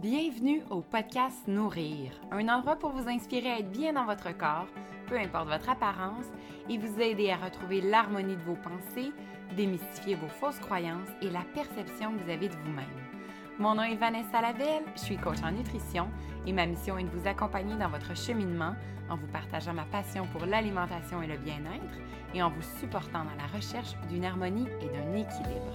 Bienvenue au podcast Nourrir, un endroit pour vous inspirer à être bien dans votre corps, peu importe votre apparence, et vous aider à retrouver l'harmonie de vos pensées, démystifier vos fausses croyances et la perception que vous avez de vous-même. Mon nom est Vanessa Lavelle, je suis coach en nutrition et ma mission est de vous accompagner dans votre cheminement en vous partageant ma passion pour l'alimentation et le bien-être et en vous supportant dans la recherche d'une harmonie et d'un équilibre.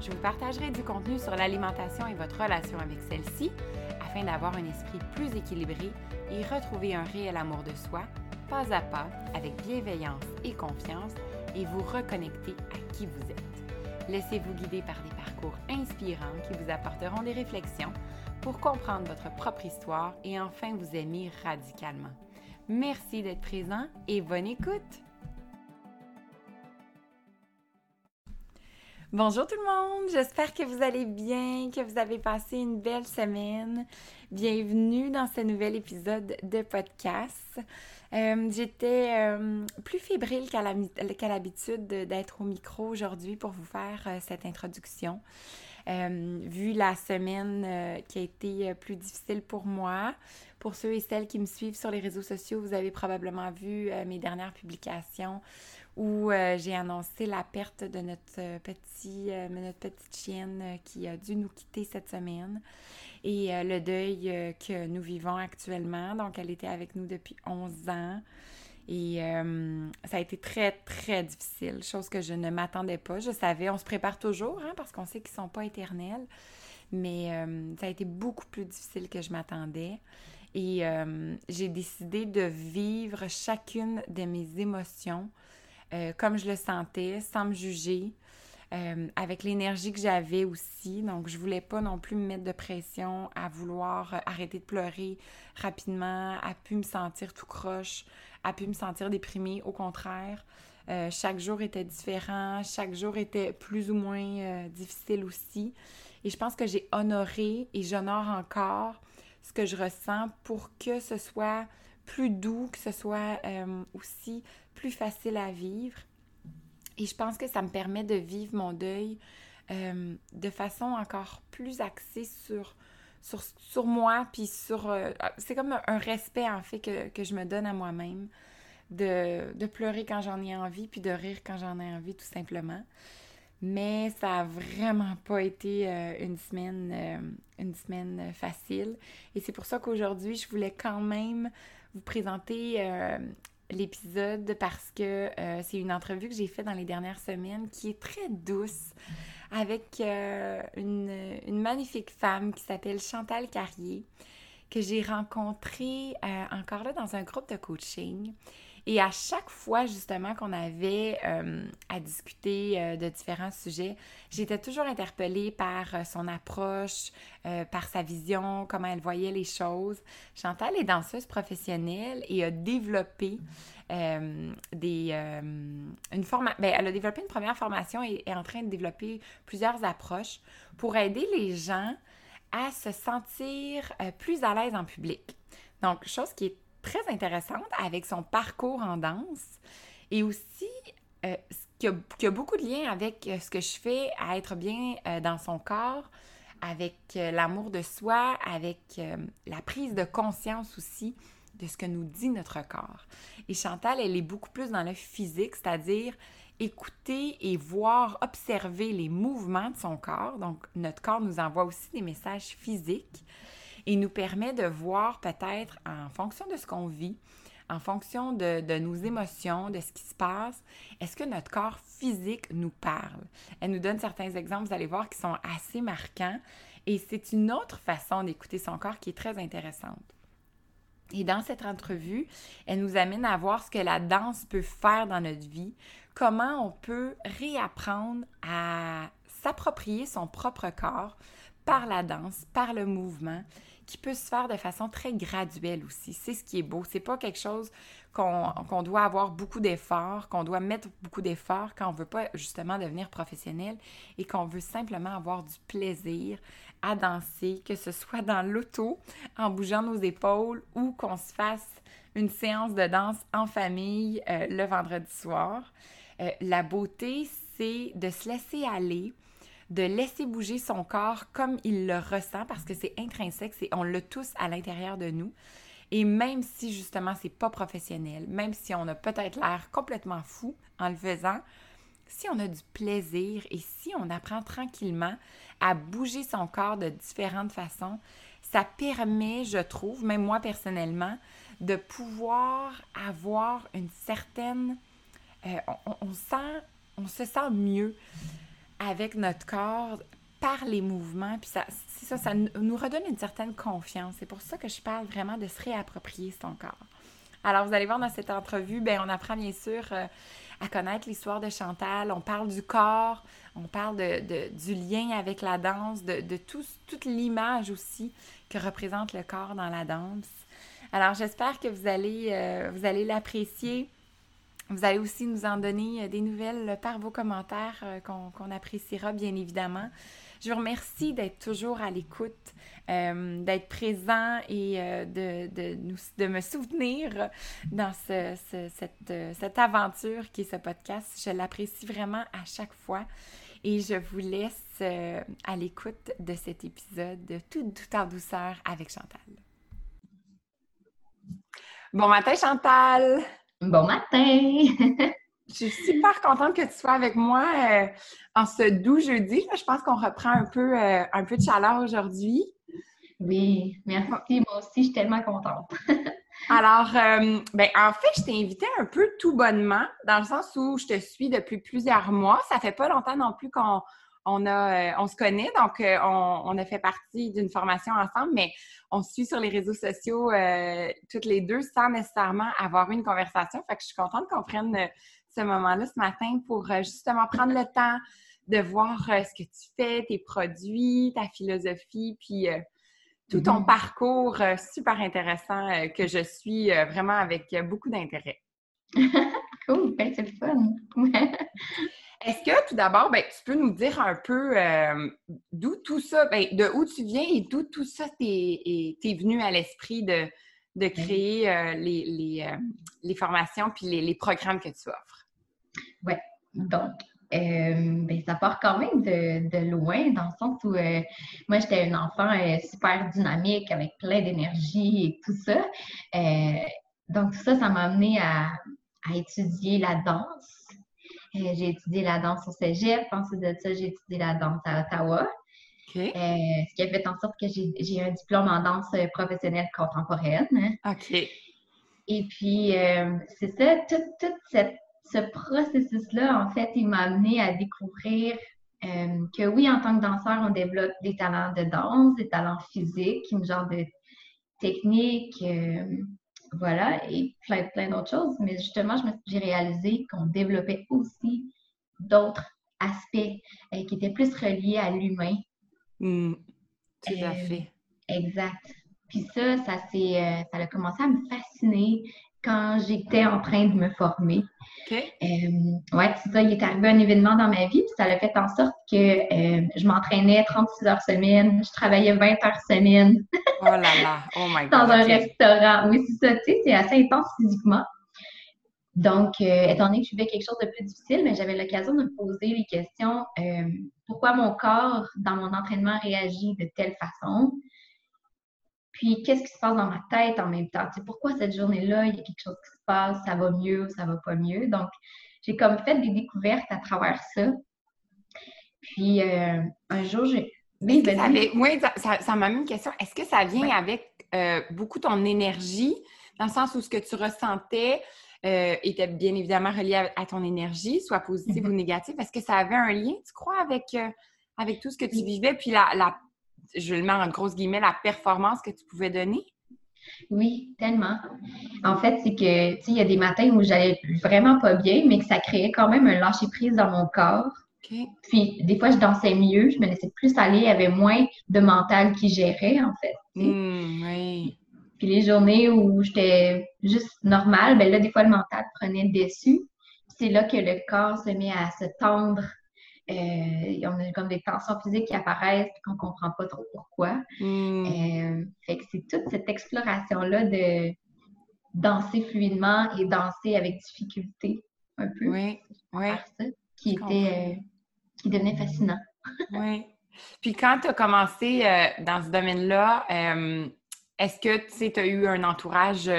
Je vous partagerai du contenu sur l'alimentation et votre relation avec celle-ci afin d'avoir un esprit plus équilibré et retrouver un réel amour de soi, pas à pas, avec bienveillance et confiance, et vous reconnecter à qui vous êtes. Laissez-vous guider par des parcours inspirants qui vous apporteront des réflexions pour comprendre votre propre histoire et enfin vous aimer radicalement. Merci d'être présent et bonne écoute! Bonjour tout le monde, j'espère que vous allez bien, que vous avez passé une belle semaine. Bienvenue dans ce nouvel épisode de podcast. Euh, j'étais euh, plus fébrile qu'à l'habitude d'être au micro aujourd'hui pour vous faire euh, cette introduction. vu la semaine qui a été plus difficile pour moi, pour ceux et celles qui me suivent sur les réseaux sociaux, vous avez probablement vu mes dernières publications où euh, j'ai annoncé la perte de notre, euh, euh, notre petite chienne qui a dû nous quitter cette semaine et le deuil que nous vivons actuellement. Donc, elle était avec nous depuis 11 ans. Et ça a été très, très difficile, chose que je ne m'attendais pas. Je savais, on se prépare toujours, hein, parce qu'on sait qu'ils ne sont pas éternels, mais ça a été beaucoup plus difficile que je m'attendais. Et j'ai décidé de vivre chacune de mes émotions euh, comme je le sentais, sans me juger, euh, avec l'énergie que j'avais aussi. Donc, je voulais pas non plus me mettre de pression à vouloir euh, arrêter de pleurer rapidement, à pu me sentir tout croche, à pu me sentir déprimée. Au contraire, chaque jour était différent, chaque jour était plus ou moins difficile aussi. Et je pense que j'ai honoré et j'honore encore ce que je ressens pour que ce soit plus doux, que ce soit aussi plus facile à vivre. Et je pense que ça me permet de vivre mon deuil euh, de façon encore plus axée sur, sur, sur moi, puis sur... Euh, c'est comme un respect, en fait, que, que je me donne à moi-même, de, de, pleurer quand j'en ai envie, puis de rire quand j'en ai envie, tout simplement. Mais ça a vraiment pas été une semaine, une semaine facile. Et c'est pour ça qu'aujourd'hui, je voulais quand même vous présenter euh, l'épisode parce que euh, c'est une entrevue que j'ai faite dans les dernières semaines qui est très douce avec euh, une, une, magnifique femme qui s'appelle Chantal Carrier que j'ai rencontrée encore là dans un groupe de coaching. Et à chaque fois, justement, qu'on avait euh, à discuter euh, de différents sujets, j'étais toujours interpellée par euh, son approche, par sa vision, comment elle voyait les choses. Chantal est danseuse professionnelle et a développé des, une. Ben, elle a développé une première formation et est en train de développer plusieurs approches pour aider les gens à se sentir plus à l'aise en public. Donc, chose qui est très intéressante avec son parcours en danse et aussi euh, qui, a, beaucoup de liens avec euh, ce que je fais à être bien euh, dans son corps, avec l'amour de soi, avec la prise de conscience aussi de ce que nous dit notre corps. Et Chantal, elle est beaucoup plus dans le physique, c'est-à-dire écouter et voir, observer les mouvements de son corps. Donc, notre corps nous envoie aussi des messages physiques et nous permet de voir peut-être en fonction de ce qu'on vit, en fonction de, nos émotions, de ce qui se passe, est-ce que notre corps physique nous parle? Elle nous donne certains exemples, vous allez voir, qui sont assez marquants. Et c'est une autre façon d'écouter son corps qui est très intéressante. Et dans cette entrevue, elle nous amène à voir ce que la danse peut faire dans notre vie, comment on peut réapprendre à s'approprier son propre corps par la danse, par le mouvement qui peut se faire de façon très graduelle aussi. C'est ce qui est beau. C'est pas quelque chose qu'on doit avoir beaucoup d'efforts, qu'on doit mettre beaucoup d'efforts quand on veut pas justement devenir professionnel et qu'on veut simplement avoir du plaisir à danser, que ce soit dans l'auto, en bougeant nos épaules ou qu'on se fasse une séance de danse en famille euh, le vendredi soir. Euh, la beauté, c'est de se laisser aller, de laisser bouger son corps comme il le ressent parce que c'est intrinsèque, c'est on l'a tous à l'intérieur de nous. Et même si justement c'est pas professionnel, même si on a peut-être l'air complètement fou en le faisant, si on a du plaisir et si on apprend tranquillement à bouger son corps de différentes façons, ça permet, je trouve, même moi personnellement, de pouvoir avoir une certaine... Euh, on, sent, on se sent mieux avec notre corps par les mouvements. Puis ça, ça, ça nous redonne une certaine confiance. C'est pour ça que je parle vraiment de se réapproprier son corps. Alors, vous allez voir dans cette entrevue, ben, on apprend bien sûr euh, à connaître l'histoire de Chantal. On parle du corps, on parle de, du lien avec la danse, de, de tout, toute l'image aussi que représente le corps dans la danse. Alors, j'espère que vous allez, euh, vous allez l'apprécier. Vous allez aussi nous en donner euh, des nouvelles par vos commentaires qu'on appréciera bien évidemment. Je vous remercie d'être toujours à l'écoute, euh, d'être présent et euh, de, me soutenir dans ce, cette, euh, cette, aventure qui est ce podcast. Je l'apprécie vraiment à chaque fois. Et je vous laisse à l'écoute de cet épisode de Tout, tout en douceur avec Chantal. Bon matin, Chantal! Bon matin! Je suis super contente que tu sois avec moi euh, en ce doux jeudi. Je pense qu'on reprend un peu, euh, un peu de chaleur aujourd'hui. Oui, merci. Moi aussi, je suis tellement contente. Alors, euh, ben, en fait, je t'ai invité un peu tout bonnement, dans le sens où je te suis depuis plusieurs mois. Ça fait pas longtemps non plus qu'on on a, on se connaît, donc on, a fait partie d'une formation ensemble, mais on se suit sur les réseaux sociaux toutes les deux sans nécessairement avoir une conversation. Fait que je suis contente qu'on prenne ce moment-là ce matin pour euh, justement prendre le temps de voir euh, ce que tu fais, tes produits, ta philosophie, puis euh, tout ton mm-hmm. parcours super intéressant que je suis vraiment avec beaucoup d'intérêt. cool, ben, c'est le fun. Est-ce que tout d'abord, ben, tu peux nous dire un peu d'où tout ça, ben, de où tu viens et d'où tout ça t'est venu à l'esprit de, de créer les, les, les, formations puis les, les, programmes que tu offres? Oui. Donc, euh, ben, ça part quand même de, loin, dans le sens où euh, moi, j'étais une enfant euh, super dynamique, avec plein d'énergie et tout ça. donc, tout ça, ça m'a amené à, étudier la danse. j'ai étudié la danse au cégep. Ensuite de ça, j'ai étudié la danse à Ottawa. ce qui a fait en sorte que j'ai un diplôme en danse professionnelle contemporaine. OK. Et puis, c'est ça, toute cette ce processus-là, en fait, il m'a amené à découvrir euh, que oui, en tant que danseur, on développe des talents de danse, des talents physiques, une genre de technique, euh, voilà, et plein, plein d'autres choses. Mais justement, j'ai réalisé qu'on développait aussi d'autres aspects euh, qui étaient plus reliés à l'humain. Mmh. tout à fait. Exact. Puis ça, ça, ça a commencé à me fasciner quand j'étais en train de me former. OK. Euh, ouais, c'est ça. Il est arrivé un événement dans ma vie, puis ça a fait en sorte que euh, je m'entraînais 36 heures semaine, je travaillais 20 heures semaine. oh là là, oh my God. Dans un restaurant. Oui, c'est ça, tu sais, c'est assez intense physiquement. Donc, euh, étant donné que je vivais quelque chose de plus difficile, mais j'avais l'occasion de me poser les questions pourquoi mon corps, dans mon entraînement, réagit de telle façon? Puis, qu'est-ce qui se passe dans ma tête en même temps? Tu pourquoi cette journée-là, il y a quelque chose qui se passe, ça va mieux, ça va pas mieux? Donc, j'ai comme fait des découvertes à travers ça. Puis, euh, un jour, j'ai. Oui, ça, ça, m'a mis une question. Est-ce que ça vient avec euh, beaucoup ton énergie, dans le sens où ce que tu ressentais euh, était bien évidemment relié à, ton énergie, soit positive ou mm-hmm. négative? Est-ce que ça avait un lien, tu crois, avec, avec tout ce que tu vivais, puis la, la je le mets en grosse guillemets, la performance que tu pouvais donner? Oui, tellement. En fait, c'est que, tu sais, il y a des matins où j'allais vraiment pas bien, mais que ça créait quand même un lâcher-prise dans mon corps. Puis, des fois, je dansais mieux, je me laissais plus aller, il y avait moins de mental qui gérait, en fait. Mmh, oui. Puis, les journées où j'étais juste normale, ben là, des fois, le mental prenait le dessus. C'est là que le corps se met à se tendre, euh, on a comme des tensions physiques qui apparaissent et qu'on ne comprend pas trop pourquoi. Hmm. Euh, fait que c'est toute cette exploration-là de danser fluidement et danser avec difficulté, un peu. Oui, oui. qui était, euh, qui devenait fascinant. oui. Puis quand tu as commencé euh, dans ce domaine-là, est-ce que tu as eu un entourage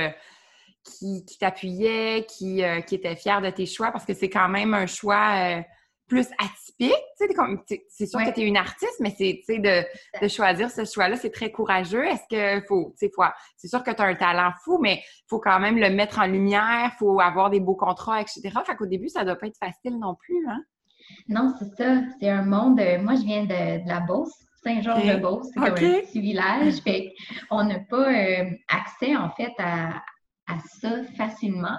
qui, t'appuyait, qui, qui, était fier de tes choix? Parce que c'est quand même un choix plus atypique. C'est sûr que tu es une artiste, mais c'est de, de, choisir ce choix-là, c'est très courageux. Est-ce que faut, c'est sûr que tu as un talent fou, mais il faut quand même le mettre en lumière, il faut avoir des beaux contrats, etc. Fait qu'au début, ça doit pas être facile non plus, hein? Non, c'est ça. C'est un monde. Euh, moi, je viens de, la Beauce, Saint-Georges-de-Beauce. C'est comme un petit village. on n'a pas euh, accès, en fait, à, à ça facilement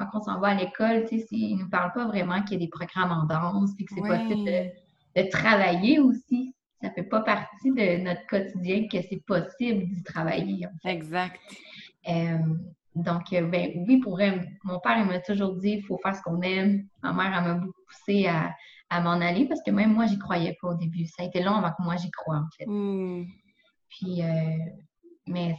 quand on s'en va à l'école, ils ne nous parlent pas vraiment qu'il y a des programmes en danse, et que c'est possible de, travailler aussi. Ça ne fait pas partie de notre quotidien que c'est possible d'y travailler. Exact. Euh, donc, euh, ben, oui, pour mon père, il m'a toujours dit il faut faire ce qu'on aime. Ma mère, elle m'a beaucoup poussé à, m'en aller parce que même moi, j'y croyais pas au début. Ça a été long avant que moi, j'y croie, en fait. Hmm. Puis, euh, mais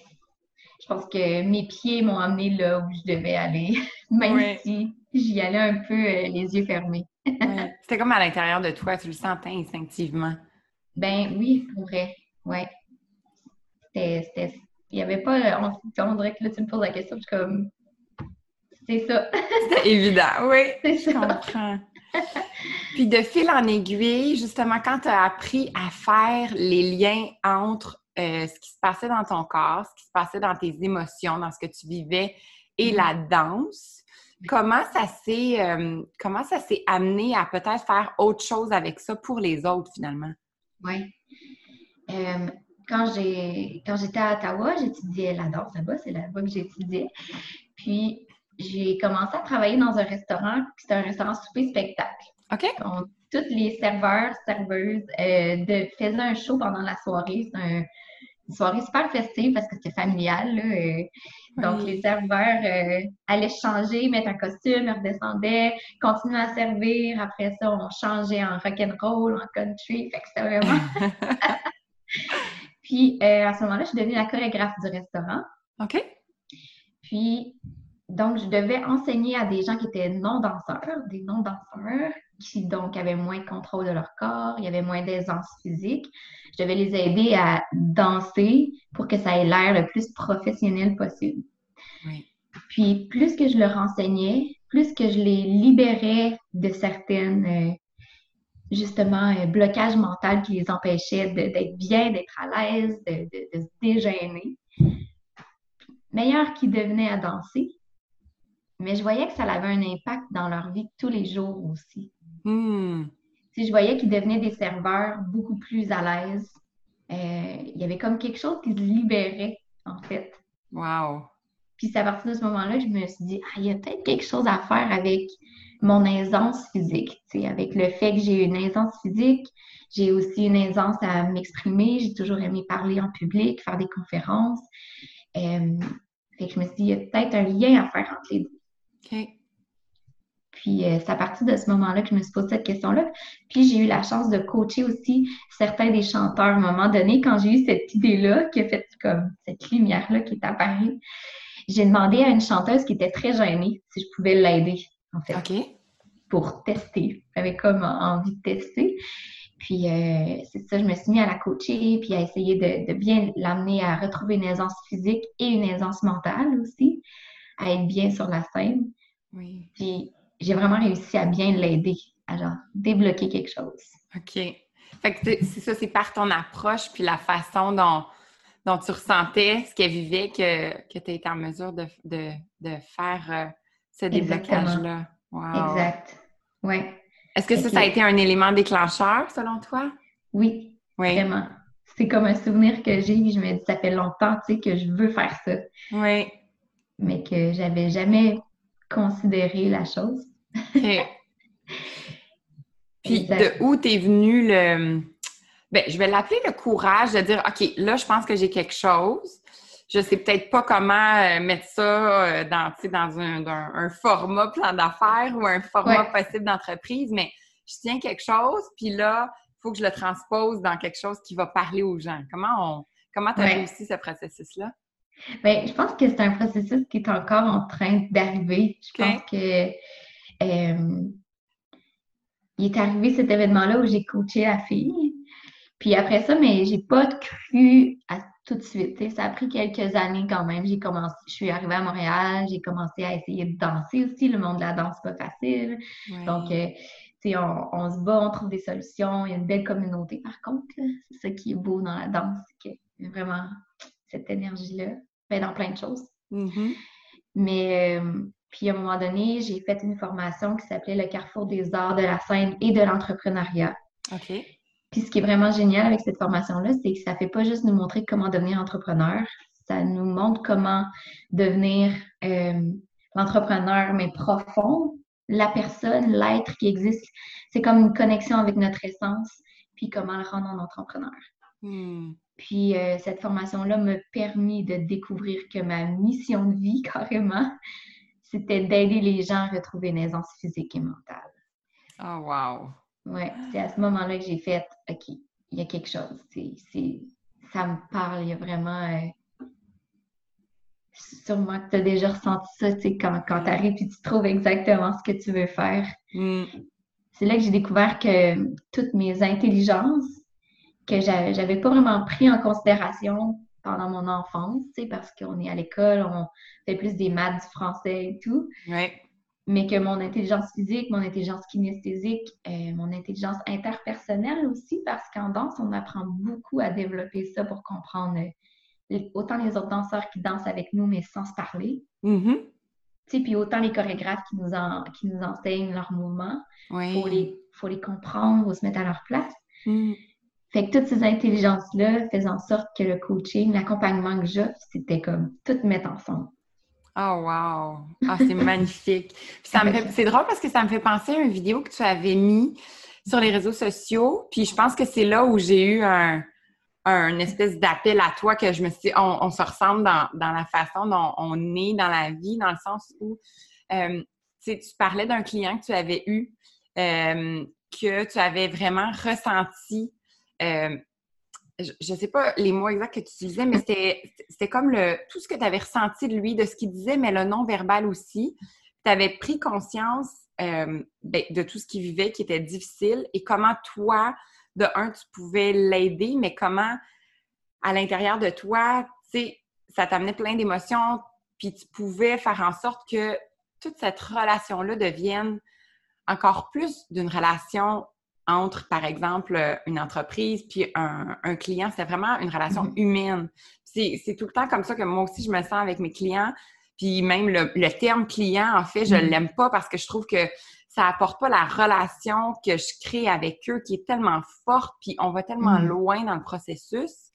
je pense que mes pieds m'ont amené là où je devais aller, même si j'y allais un peu euh, les yeux fermés. C'était comme à l'intérieur de toi, tu le sentais instinctivement. Ben oui, pour vrai, ouais. C'était, il n'y avait pas, on, on, dirait que là tu me poses la question, je suis comme, c'est ça. C'était évident, oui. C'est ça. Je comprends. Puis de fil en aiguille, justement, quand tu as appris à faire les liens entre euh, ce qui se passait dans ton corps, ce qui se passait dans tes émotions, dans ce que tu vivais et la mm-hmm. danse. Comment ça s'est euh, comment ça s'est amené à peut-être faire autre chose avec ça pour les autres finalement? Oui. Euh, quand j'ai quand j'étais à Ottawa, j'étudiais la danse là-bas, c'est là-bas que j'étudiais. Puis j'ai commencé à travailler dans un restaurant, c'était un restaurant souper spectacle. OK. Tous les serveurs, serveuses de, faisaient un show pendant la soirée. C'est un, une soirée super festive parce que c'était familial. Euh. Donc, les serveurs euh, allaient changer, mettre un costume, redescendaient, continuaient à servir. Après ça, on changeait en rock'n'roll, en country. Fait que c'était vraiment. Puis, euh, à ce moment-là, je suis devenue la chorégraphe du restaurant. OK. Puis, donc, je devais enseigner à des gens qui étaient non-danseurs, des non-danseurs, qui donc avaient moins de contrôle de leur corps, il y avait moins d'aisance physique. Je devais les aider à danser pour que ça ait l'air le plus professionnel possible. Puis plus que je leur enseignais, plus que je les libérais de certaines, euh, justement, euh, blocages mentaux qui les empêchaient d'être bien, d'être à l'aise, de, se dégêner, meilleurs qu'ils devenaient à danser. Mais je voyais que ça avait un impact dans leur vie tous les jours aussi. Hmm. je voyais qu'ils devenaient des serveurs beaucoup plus à l'aise. Euh, il y avait comme quelque chose qui se libérait, en fait. Wow! Puis c'est à partir de ce moment-là que je me suis dit, ah, il y a peut-être quelque chose à faire avec mon aisance physique. Avec le fait que j'ai une aisance physique, j'ai aussi une aisance à m'exprimer. J'ai toujours aimé parler en public, faire des conférences. Euh, fait que je me suis dit, il y a peut-être un lien à faire entre les deux. OK. Puis euh, c'est à partir de ce moment-là que je me suis posé cette question-là. Puis j'ai eu la chance de coacher aussi certains des chanteurs à un moment donné. Quand j'ai eu cette idée-là, qui a fait comme cette lumière-là qui est apparue, j'ai demandé à une chanteuse qui était très gênée si je pouvais l'aider, en fait. OK. Pour tester. J'avais comme envie de tester. Puis euh, c'est ça, je me suis mis à la coacher, puis à essayer de, de bien l'amener à retrouver une aisance physique et une aisance mentale aussi, à être bien sur la scène. Oui. Puis j'ai vraiment réussi à bien l'aider, à genre débloquer quelque chose. OK. Fait que c'est ça, c'est par ton approche puis la façon dont, dont tu ressentais ce qu'elle vivait que, que tu été en mesure de, faire euh, ce déblocage-là. Wow. Exact. Oui. Est-ce que ça, ça a été un élément déclencheur selon toi? Oui, oui. vraiment. C'est comme un souvenir que j'ai, je me dis, ça fait longtemps, tu sais, que je veux faire ça. Oui. Mais que j'avais jamais considéré la chose. Puis de où t'es venu le. Ben, je vais l'appeler le courage de dire OK, là, je pense que j'ai quelque chose. Je sais peut-être pas comment euh, mettre ça euh, dans, dans un, un, format plan d'affaires ou un format possible d'entreprise, mais je tiens quelque chose, puis là, il faut que je le transpose dans quelque chose qui va parler aux gens. Comment on comment tu as réussi ce processus-là? Bien, je pense que c'est un processus qui est encore en train d'arriver. Je pense que euh, il est arrivé cet événement-là où j'ai coaché la fille. Puis après ça, mais j'ai pas cru à tout de suite. Ça a pris quelques années quand même. J'ai commencé, je suis arrivée à Montréal, j'ai commencé à essayer de danser aussi. Le monde de la danse, c'est pas facile. Donc, euh, on, on, se bat, on trouve des solutions. Il y a une belle communauté, par contre. C'est ça qui est beau dans la danse, a vraiment cette énergie-là. Ben, dans plein de choses. Mm-hmm. Mais euh, puis à un moment donné, j'ai fait une formation qui s'appelait le Carrefour des arts, de la scène et de l'entrepreneuriat. OK. Puis ce qui est vraiment génial avec cette formation-là, c'est que ça ne fait pas juste nous montrer comment devenir entrepreneur, ça nous montre comment devenir euh, l'entrepreneur, mais profond, la personne, l'être qui existe. C'est comme une connexion avec notre essence, puis comment le rendre en entrepreneur. Hmm. Puis euh, cette formation-là m'a permis de découvrir que ma mission de vie, carrément, c'était d'aider les gens à retrouver une aisance physique et mentale. Oh, wow! Ouais, c'est à ce moment-là que j'ai fait, OK, il y a quelque chose. Ça me parle, il y a vraiment. Euh, sûrement que tu as déjà ressenti ça, tu sais, quand, quand tu arrives et tu trouves exactement ce que tu veux faire. Mm. C'est là que j'ai découvert que toutes mes intelligences, que j'avais pas vraiment pris en considération pendant mon enfance, parce qu'on est à l'école, on fait plus des maths, du français et tout. Mais que mon intelligence physique, mon intelligence kinesthésique, euh, mon intelligence interpersonnelle aussi, parce qu'en danse, on apprend beaucoup à développer ça pour comprendre euh, autant les autres danseurs qui dansent avec nous, mais sans se parler. Sais, puis autant les chorégraphes qui nous, en, qui nous enseignent leurs mouvements. Il faut les, faut les comprendre, faut se mettre à leur place. Mm. Fait que toutes ces intelligences-là faisaient en sorte que le coaching, l'accompagnement que j'offre, c'était comme tout mettre ensemble. Oh wow! Ah, c'est magnifique. C'est drôle parce que ça me fait penser à une vidéo que tu avais mis sur les réseaux sociaux. Puis je pense que c'est là où j'ai eu un, espèce d'appel à toi que je me suis dit, on, se ressemble dans, la façon dont on est dans la vie, dans le sens où euh, tu parlais d'un client que tu avais eu, euh, que tu avais vraiment ressenti euh, je ne sais pas les mots exacts que tu utilisais, mais c'était comme le, tout ce que tu avais ressenti de lui, de ce qu'il disait, mais le non-verbal aussi. Tu avais pris conscience euh, ben, de tout ce qu'il vivait qui était difficile et comment toi, de un, tu pouvais l'aider, mais comment à l'intérieur de toi, tu sais, ça t'amenait plein d'émotions, puis tu pouvais faire en sorte que toute cette relation-là devienne encore plus d'une relation entre, par exemple, euh, une entreprise puis un, client. C'est vraiment une relation mm-hmm. humaine. C'est tout le temps comme ça que moi aussi, je me sens avec mes clients. Puis même le, terme client, en fait, je ne mm-hmm. l'aime pas parce que je trouve que ça apporte pas la relation que je crée avec eux qui est tellement forte, puis on va tellement mm-hmm. loin dans le processus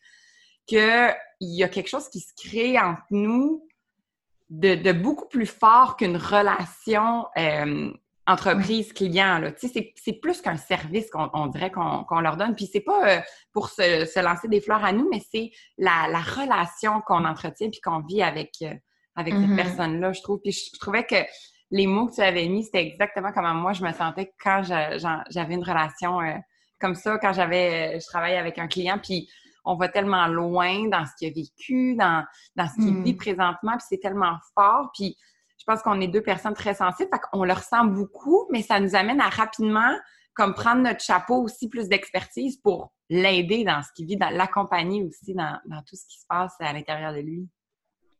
qu'il y a quelque chose qui se crée entre nous de, beaucoup plus fort qu'une relation euh, entreprise client. Là. Tu sais, c'est plus qu'un service qu'on dirait qu'on leur donne. Puis c'est pas euh, pour se, lancer des fleurs à nous, mais c'est la, relation qu'on entretient puis qu'on vit avec, euh, avec cette mm-hmm. personne-là, je trouve. Puis je, trouvais que les mots que tu avais mis, c'était exactement comme moi je me sentais quand j'avais une relation euh, comme ça, quand j'avais je travaillais avec un client. Puis on va tellement loin dans ce qu'il a vécu, dans, dans ce qu'il vit mm. présentement, puis c'est tellement fort. Puis pense qu'on est deux personnes très sensibles, fait qu'on le ressent beaucoup, mais ça nous amène à rapidement comme prendre notre chapeau aussi plus d'expertise pour l'aider dans ce qu'il vit, dans l'accompagner aussi dans, tout ce qui se passe à l'intérieur de lui.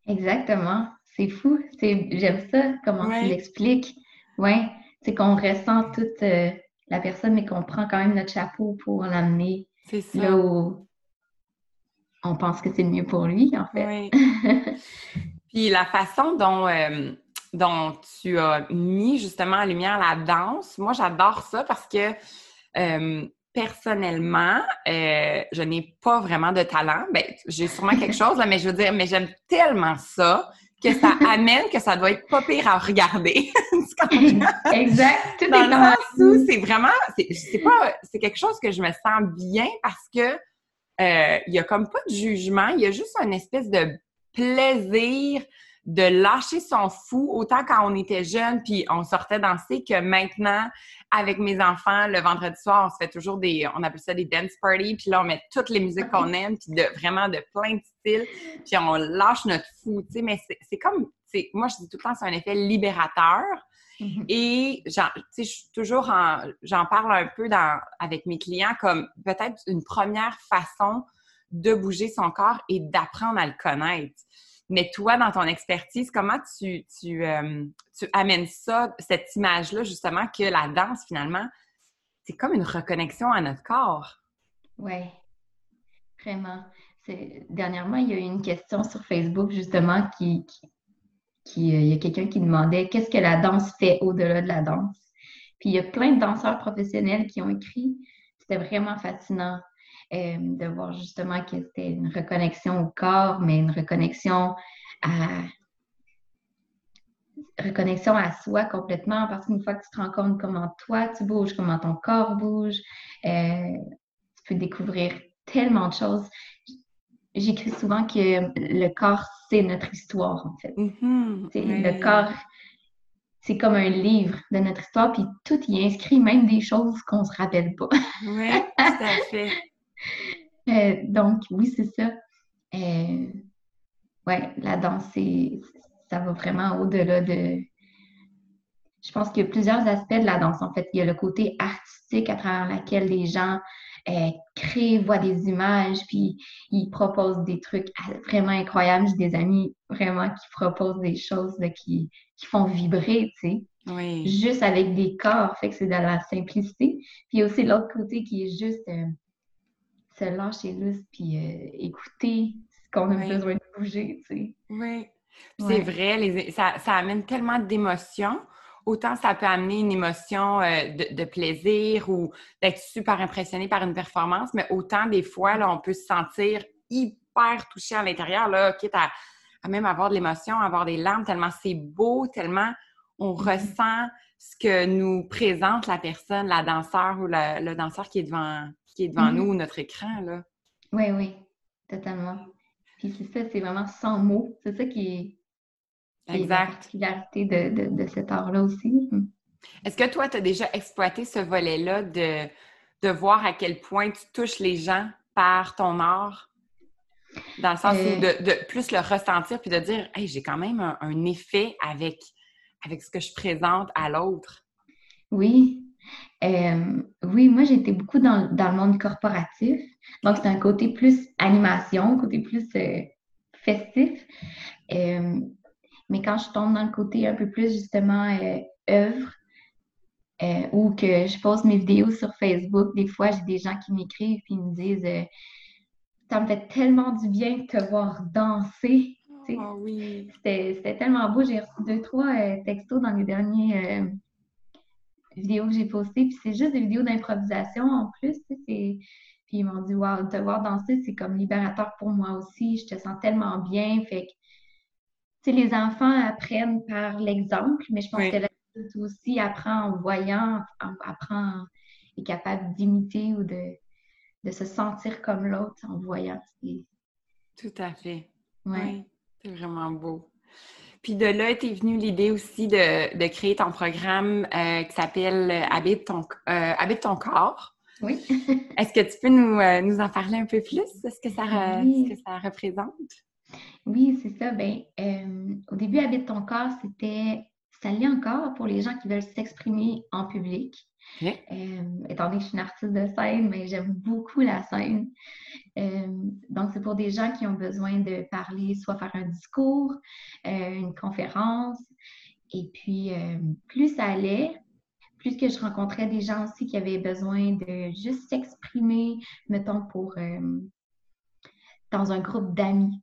Exactement. C'est fou. J'aime ça, comment tu l'expliques. Oui, c'est qu'on ressent toute euh, la personne, mais qu'on prend quand même notre chapeau pour l'amener là où on pense que c'est le mieux pour lui, en fait. Puis la façon dont euh, dont tu as mis justement en lumière la danse. Moi, j'adore ça parce que euh, personnellement, euh, je n'ai pas vraiment de talent. Ben, j'ai sûrement quelque chose, mais je veux dire, mais j'aime tellement ça que ça amène que ça doit être pas pire à regarder. exact. Dans le sens c'est vraiment, c'est pas, c'est quelque chose que je me sens bien parce que euh, il y a comme pas de jugement, il y a juste une espèce de plaisir de lâcher son fou autant quand on était jeune puis on sortait danser que maintenant avec mes enfants le vendredi soir on se fait toujours des on appelle ça des dance parties puis là on met toutes les musiques qu'on aime puis de vraiment de plein de styles puis on lâche notre fou tu sais mais c'est comme moi, je dis tout le temps, c'est un effet libérateur. Mm-hmm. Et je suis toujours j'en parle un peu dans, avec mes clients comme peut-être une première façon de bouger son corps et d'apprendre à le connaître. Mais toi, dans ton expertise, comment tu, euh, tu amènes ça, cette image-là, justement, que la danse, finalement, c'est comme une reconnexion à notre corps? Oui, vraiment. Dernièrement, il y a eu une question sur Facebook, justement, qui, qui, euh, il y a quelqu'un qui demandait qu'est-ce que la danse fait au-delà de la danse. Puis il y a plein de danseurs professionnels qui ont écrit. C'était vraiment fascinant euh, de voir justement que c'était une reconnexion au corps, mais une reconnexion à reconnexion à soi complètement parce qu'une fois que tu te rends compte comment toi tu bouges, comment ton corps bouge, euh, tu peux découvrir tellement de choses j'écris souvent que le corps, c'est notre histoire, en fait. Mm-hmm. Le corps, c'est comme un livre de notre histoire, puis tout y est inscrit, même des choses qu'on ne se rappelle pas. oui, tout à fait. Euh, donc, oui, c'est ça. Euh, ouais, la danse, ça va vraiment au-delà de. Je pense qu'il y a plusieurs aspects de la danse. En fait, il y a le côté artistique à travers lequel les gens euh, crée, voit des images, puis il propose des trucs vraiment incroyables. J'ai des amis vraiment qui proposent des choses qui, qui font vibrer, tu sais. Oui. Juste avec des corps, fait que c'est de la simplicité. Puis il y a aussi l'autre côté qui est juste euh, se lâcher loose puis euh, écouter ce qu'on a besoin de bouger, tu sais. Oui. C'est vrai, les, ça, ça amène tellement d'émotions autant ça peut amener une émotion euh, de, plaisir ou d'être super impressionné par une performance, mais autant des fois, là, on peut se sentir hyper touché à l'intérieur, là, quitte à, même avoir de l'émotion, avoir des larmes, tellement c'est beau, tellement on mm-hmm. ressent ce que nous présente la personne, la danseur ou le danseur qui est devant, qui est devant mm-hmm. nous, notre écran. Là. Oui, oui, totalement. Puis c'est ça, c'est vraiment sans mots. C'est ça qui est, Exact. La particularité de, de, cet art-là aussi. Est-ce que toi, tu as déjà exploité ce volet-là de, de voir à quel point tu touches les gens par ton art? Dans le sens où euh. de, de, plus le ressentir puis de dire Hey, j'ai quand même un, effet avec, avec ce que je présente à l'autre. Oui. Euh, oui, moi j'étais beaucoup dans, dans, le monde corporatif. Donc c'est un côté plus animation, côté plus euh, festif. Mais quand je tombe dans le côté un peu plus justement euh, œuvre, euh, ou que je pose mes vidéos sur Facebook, des fois j'ai des gens qui m'écrivent et me disent euh, Ça me fait tellement du bien de te voir danser. Oh, oui. C'était tellement beau. J'ai reçu deux, trois textos dans les dernières vidéos que j'ai postées. Puis c'est juste des vidéos d'improvisation en plus. Puis ils m'ont dit Waouh, te voir danser, c'est comme libérateur pour moi aussi. Je te sens tellement bien. Fait que les enfants apprennent par l'exemple, mais je pense que l'adulte aussi apprend en voyant, apprend, est capable d'imiter ou de, de, se sentir comme l'autre en voyant. Tout à fait. Oui. C'est vraiment beau. Puis de là est venue l'idée aussi de, de, créer ton programme euh, qui s'appelle Habite ton, euh, Habite ton corps. Oui. Est-ce que tu peux nous, euh, nous, en parler un peu plus? ce que ça, ce que ça représente? Oui, c'est ça. Ben, euh, au début, Habite ton corps, c'était, ça l'est encore pour les gens qui veulent s'exprimer en public. Euh, étant donné que je suis une artiste de scène, mais j'aime beaucoup la scène. Euh, donc, c'est pour des gens qui ont besoin de parler, soit faire un discours, une conférence. Et puis, plus ça allait, plus que je rencontrais des gens aussi qui avaient besoin de juste s'exprimer, mettons, pour dans un groupe d'amis.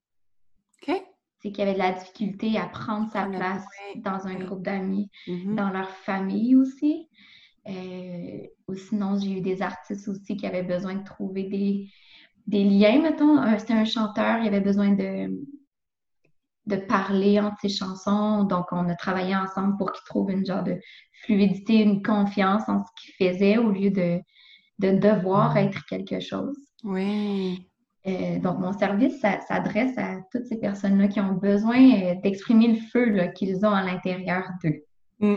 C'est qu'il y avait de la difficulté à prendre sa place dans un groupe d'amis, mm-hmm. dans leur famille aussi. Euh, ou sinon, j'ai eu des artistes aussi qui avaient besoin de trouver des, des liens, mettons. C'était un chanteur, il avait besoin de, de parler entre ses chansons. Donc, on a travaillé ensemble pour qu'il trouve une genre de fluidité, une confiance en ce qu'il faisait au lieu de, de devoir être quelque chose. Oui. Euh, donc, mon service s'adresse à toutes ces personnes-là qui ont besoin euh, d'exprimer le feu qu'ils ont à l'intérieur d'eux. Mm.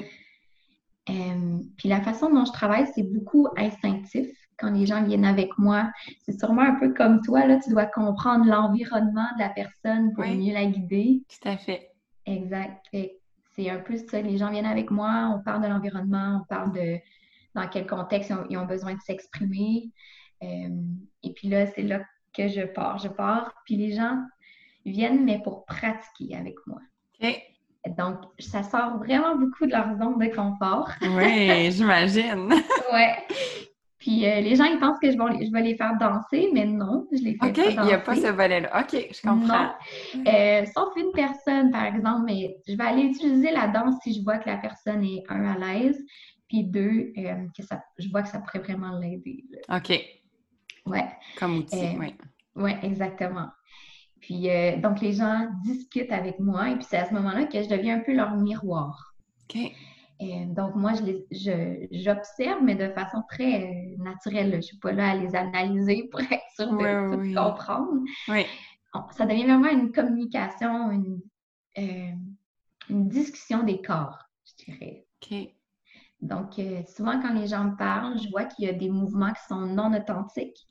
Euh, puis la façon dont je travaille, c'est beaucoup instinctif. Quand les gens viennent avec moi, c'est sûrement un peu comme toi, là, tu dois comprendre l'environnement de la personne pour mieux la guider. Tout à fait. Exact. C'est un peu ça. Les gens viennent avec moi, on parle de l'environnement, on parle de dans quel contexte ils ont, besoin de s'exprimer. Euh, et puis là, c'est là que je pars. Je pars, puis les gens viennent, mais pour pratiquer avec moi. OK. Donc, ça sort vraiment beaucoup de leur zone de confort. Oui, j'imagine. ouais. Puis euh, les gens, ils pensent que je vais, je vais, les faire danser, mais non, je les fais pas danser. OK, il n'y a pas ce volet-là. OK, je comprends. Euh, sauf une personne, par exemple, mais je vais aller utiliser la danse si je vois que la personne est, un, à l'aise, puis deux, euh, que ça, je vois que ça pourrait vraiment l'aider. OK. Ouais. Comme outil, oui. Oui, exactement. Puis, donc, les gens discutent avec moi, et puis c'est à ce moment-là que je deviens un peu leur miroir. OK. Euh, donc, moi, je j'observe, mais de façon très euh, naturelle. Je ne suis pas là à les analyser pour être sûre de tout comprendre. Oui. ça devient vraiment une communication, une, euh, une discussion des corps, je dirais. OK. Donc, souvent, quand les gens me parlent, je vois qu'il y a des mouvements qui sont non authentiques.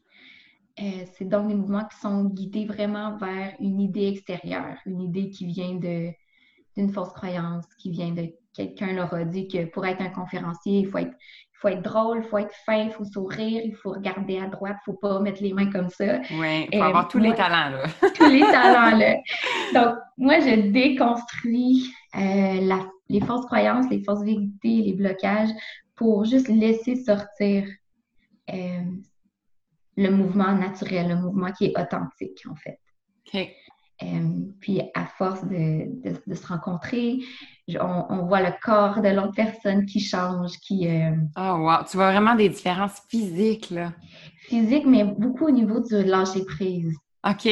C'est donc des mouvements qui sont guidés vraiment vers une idée extérieure, une idée qui vient d'une fausse croyance, qui vient de quelqu'un leur a dit que pour être un conférencier, il faut être, il faut être drôle, il faut être fin, il faut sourire, il faut regarder à droite, il ne faut pas mettre les mains comme ça. Oui, il faut avoir tous les talents, là. tous les talents, là. Donc, moi, je déconstruis euh, les fausses croyances, les fausses vérités, les blocages pour juste laisser sortir euh, le mouvement naturel, le mouvement qui est authentique, en fait. Euh, puis à force de, se rencontrer, on, voit le corps de l'autre personne qui change, qui... Oh wow! Tu vois vraiment des différences physiques, là. Physiques, mais beaucoup au niveau du lâcher prise. OK.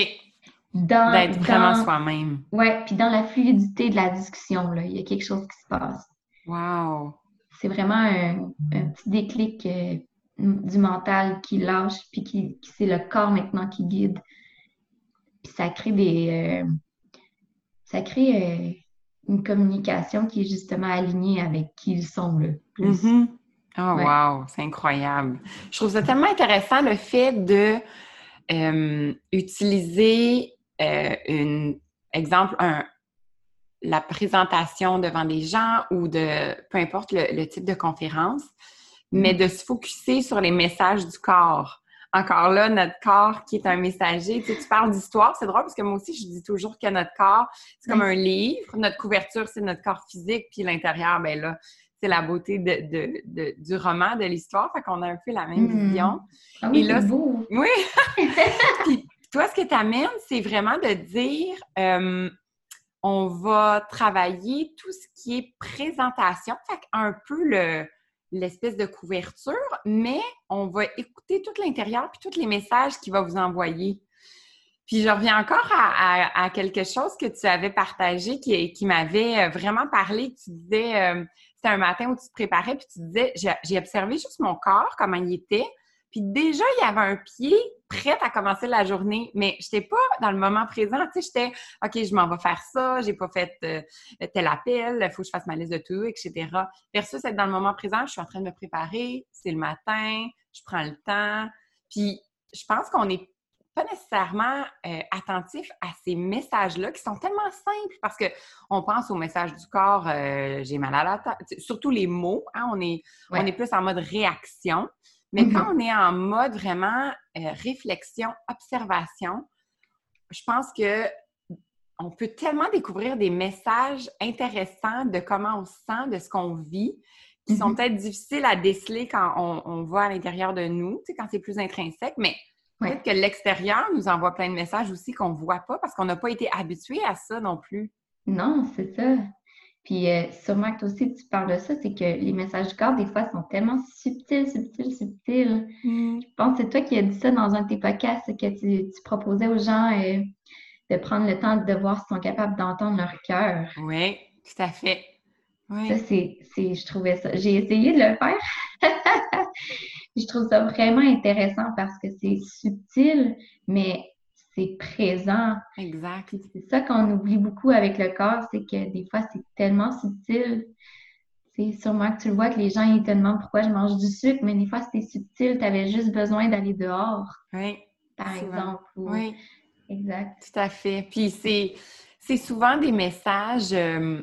D'être vraiment soi-même. Oui, puis dans la fluidité de la discussion, là, il y a quelque chose qui se passe. Wow! C'est vraiment un, petit déclic euh, du mental qui lâche, puis qui c'est le corps maintenant qui guide. Puis ça crée des. Euh, ça crée euh, une communication qui est justement alignée avec qui ils sont le plus. Mm-hmm. Oh, wow! C'est incroyable. Je trouve ça tellement intéressant le fait de euh, utiliser un exemple, un, la présentation devant des gens ou de peu importe le, type de conférence, mais mm-hmm. de se focuser sur les messages du corps encore là, notre corps qui est un messager. Tu, sais, tu parles d'histoire, c'est drôle parce que moi aussi, je dis toujours que notre corps, c'est comme un livre. Notre couverture, c'est notre corps physique, puis l'intérieur, ben là, c'est la beauté de, du roman, de l'histoire. Fait qu'on a un peu la même hmm. vision. Ah oui, c'est beau. Oui! puis toi, ce que tu amènes, c'est vraiment de dire... Euh, on va travailler tout ce qui est présentation, fait un peu le, l'espèce de couverture, mais on va écouter tout l'intérieur puis tous les messages qu'il va vous envoyer. Puis je reviens encore à, quelque chose que tu avais partagé qui, qui m'avait euh, vraiment parlé. Tu disais, euh, c'était un matin où tu te préparais, puis tu disais, j'ai observé juste mon corps, comment il était, puis déjà, il y avait un pied prêt à commencer la journée, mais je n'étais pas dans le moment présent. Tu sais, j'étais, OK, je m'en vais faire ça, j'ai pas fait euh, tel appel, il faut que je fasse ma liste de tout, etc. Versus être dans le moment présent, je suis en train de me préparer, c'est le matin, je prends le temps. Puis, je pense qu'on n'est pas nécessairement euh, attentif à ces messages-là qui sont tellement simples parce qu'on pense aux messages du corps, euh, j'ai mal à la tête, surtout les mots, hein, on, est, on est plus en mode réaction. Mais quand mm-hmm. on est en mode vraiment euh, réflexion, observation, je pense que on peut tellement découvrir des messages intéressants de comment on se sent, de ce qu'on vit, qui sont mm-hmm. peut-être difficiles à déceler quand on, on voit à l'intérieur de nous, tu sais, quand c'est plus intrinsèque, mais peut-être que l'extérieur nous envoie plein de messages aussi qu'on ne voit pas parce qu'on n'a pas été habitué à ça non plus. Non, c'est ça. Puis euh, sûrement que toi aussi tu parles de ça, c'est que les messages du corps, des fois, sont tellement subtils, subtils, subtils. Mm. Je pense que c'est toi qui as dit ça dans un de tes podcasts, que tu, proposais aux gens euh, de prendre le temps de voir s'ils sont capables d'entendre leur cœur. Oui, tout à fait. Ça, c'est, je trouvais ça. J'ai essayé de le faire. je trouve ça vraiment intéressant parce que c'est subtil, mais c'est présent. Exact. C'est ça qu'on oublie beaucoup avec le corps, c'est que des fois, c'est tellement subtil. C'est sûrement que tu le vois que les gens ils te demandent pourquoi je mange du sucre, mais des fois, c'était subtil. Tu avais juste besoin d'aller dehors. Oui. Par exemple. Oui. Exact. Tout à fait. Puis c'est c'est souvent des messages, euh,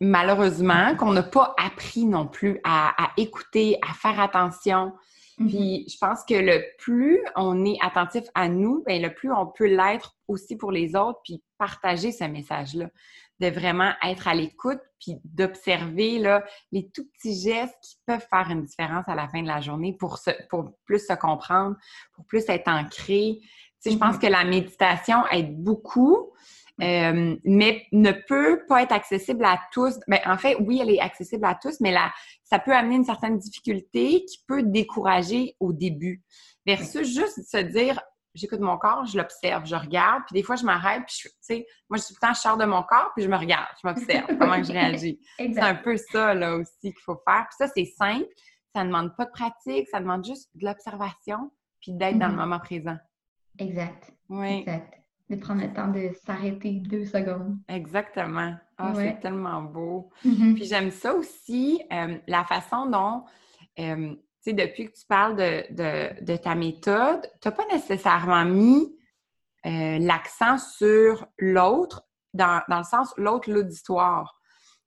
malheureusement, qu'on n'a pas appris non plus à, écouter, à faire attention. Mm-hmm. Puis je pense que le plus on est attentif à nous, bien, le plus on peut l'être aussi pour les autres, puis partager ce message-là de vraiment être à l'écoute puis d'observer là, les tout petits gestes qui peuvent faire une différence à la fin de la journée pour, se, pour plus se comprendre, pour plus être ancré. Tu sais, Je pense mm-hmm. que la méditation aide beaucoup, euh, mais ne peut pas être accessible à tous. Ben, en fait, oui, elle est accessible à tous, mais là, ça peut amener une certaine difficulté qui peut décourager au début. Versus juste se dire, j'écoute mon corps, je l'observe, je regarde, puis des fois, je m'arrête, puis tu sais, moi, je suis tout le temps, je sors de mon corps, puis je me regarde, je m'observe, comment je réagis. c'est un peu ça, là, aussi, qu'il faut faire. Puis ça, c'est simple, ça ne demande pas de pratique, ça demande juste de l'observation, puis d'être dans le mm-hmm. moment présent. Exact. Oui. Exact. De prendre le temps de s'arrêter deux secondes. Exactement. Ah, c'est tellement beau. Mm-hmm. Puis j'aime ça aussi, euh, la façon dont... Euh, sais, depuis que tu parles de, ta méthode, tu n'as pas nécessairement mis euh, l'accent sur l'autre, dans, le sens l'autre, l'auditoire.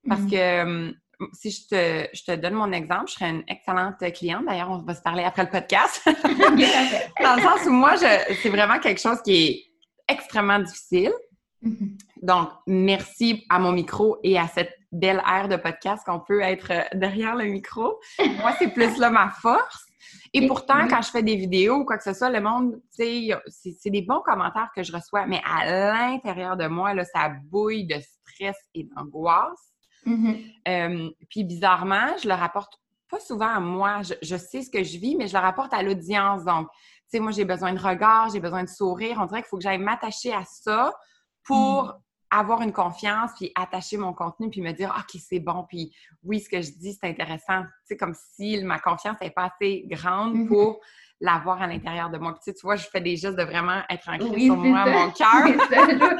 Parce mm-hmm. que si je te, je te, donne mon exemple, je serais une excellente cliente. D'ailleurs, on va se parler après le podcast. dans le sens où moi, c'est vraiment quelque chose qui est extrêmement difficile. Mm-hmm. Donc, merci à mon micro et à cette belle ère de podcast qu'on peut être euh, derrière le micro. Moi, c'est plus là ma force. Et pourtant, quand je fais des vidéos ou quoi que ce soit, le monde, c'est des bons commentaires que je reçois, mais à l'intérieur de moi, là, ça bouille de stress et d'angoisse. Mm-hmm. Euh, puis bizarrement, je le rapporte pas souvent à moi. Je, sais ce que je vis, mais je le rapporte à l'audience. Donc, sais, moi, j'ai besoin de regard, j'ai besoin de sourire. On dirait qu'il faut que j'aille m'attacher à ça pour mm avoir une confiance, puis attacher mon contenu, puis me dire, OK, c'est bon, puis oui, ce que je dis, c'est intéressant. Tu sais, comme si ma confiance n'est pas assez grande mhm. pour l'avoir à l'intérieur de moi. Puis, tu, vois, je fais des gestes de vraiment être ancré sur moi, mon cœur.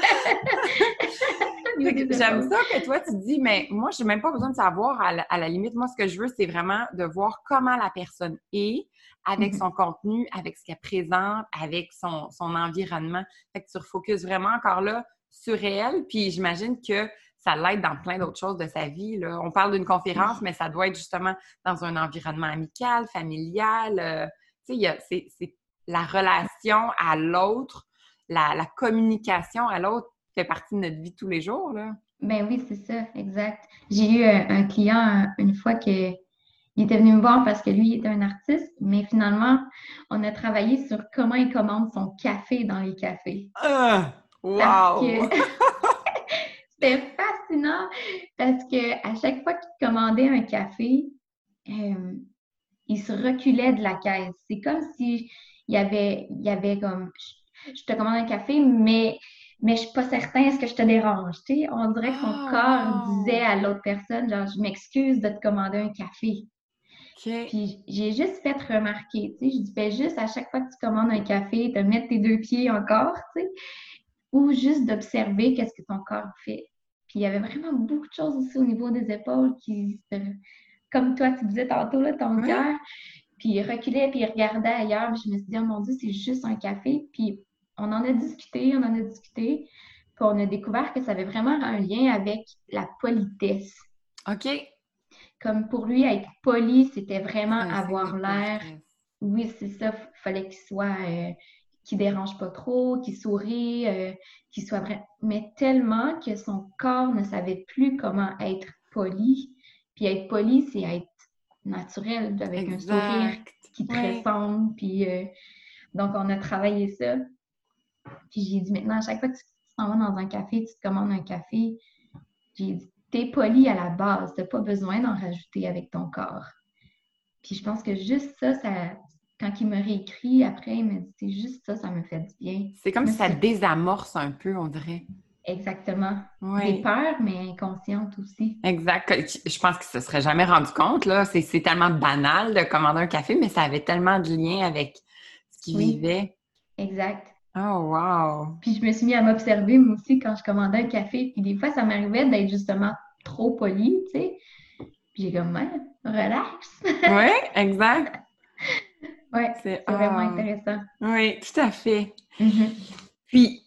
J'aime ça que toi, tu dis, mais moi, je n'ai même pas besoin de savoir. À la, limite, moi, ce que je veux, c'est vraiment de voir comment la personne est avec mhm. son contenu, avec ce qu'elle présente, avec son, son environnement. Fait que tu refocuses vraiment encore là sur elle, puis j'imagine que ça l'aide dans plein d'autres choses de sa vie. Là. On parle d'une conférence, mais ça doit être justement dans un environnement amical, familial. Euh, tu sais, c'est la relation à l'autre, la, communication à l'autre fait partie de notre vie tous les jours. Là. Ben oui, c'est ça, exact. J'ai eu un, client une fois qui était venu me voir parce que lui, il était un artiste, mais finalement, on a travaillé sur comment il commande son café dans les cafés. Ah! Wow! C'était fascinant parce que à chaque fois qu'il commandait un café, euh, il se reculait de la caisse. C'est comme si il y avait, il y avait comme je, te commande un café, mais mais je suis pas certain, est-ce que je te dérange? on dirait que son corps disait à l'autre personne, genre, je m'excuse de te commander un café. Puis j'ai juste fait remarquer, tu sais, je dis, ben juste à chaque fois que tu commandes un café, te mettre tes deux pieds encore, tu sais ou juste d'observer qu'est-ce que ton corps fait. Puis il y avait vraiment beaucoup de choses aussi au niveau des épaules qui, comme toi, tu disais tantôt, là, ton cœur, puis il reculait, puis il regardait ailleurs. je me suis dit, oh mon Dieu, c'est juste un café. Puis on en a discuté, on en a discuté, puis on a découvert que ça avait vraiment un lien avec la politesse. OK. Comme pour lui, être poli, c'était vraiment avoir l'air. Oui, c'est ça. Il fallait qu'il soit euh, qui dérange pas trop, qui sourit, euh, qui soit vrai. Mais tellement que son corps ne savait plus comment être poli. Puis être poli, c'est être naturel, avec un sourire qui te ressemble. Puis euh, donc, on a travaillé ça. Puis j'ai dit maintenant, à chaque fois que tu t'en vas dans un café, tu te commandes un café, j'ai dit, t'es poli à la base, t'as pas besoin d'en rajouter avec ton corps. Puis je pense que juste ça, ça, quand il me réécrit après, il me dit c'est juste ça, ça me fait du bien. C'est comme si ça désamorce un peu, on dirait. Exactement. Des peurs, mais inconscientes aussi. Exact. Je pense qu'il ne se serait jamais rendu compte, là. C'est tellement banal de commander un café, mais ça avait tellement de lien avec ce qu'il vivait. Exact. Oh, wow! Puis je me suis mis à m'observer, moi aussi, quand je commandais un café. Puis des fois, ça m'arrivait d'être justement trop poli, tu sais. Puis j'ai comme, relax. oui, exact. Oui, c'est vraiment intéressant. Oui, tout à fait. Mm-hmm. Puis,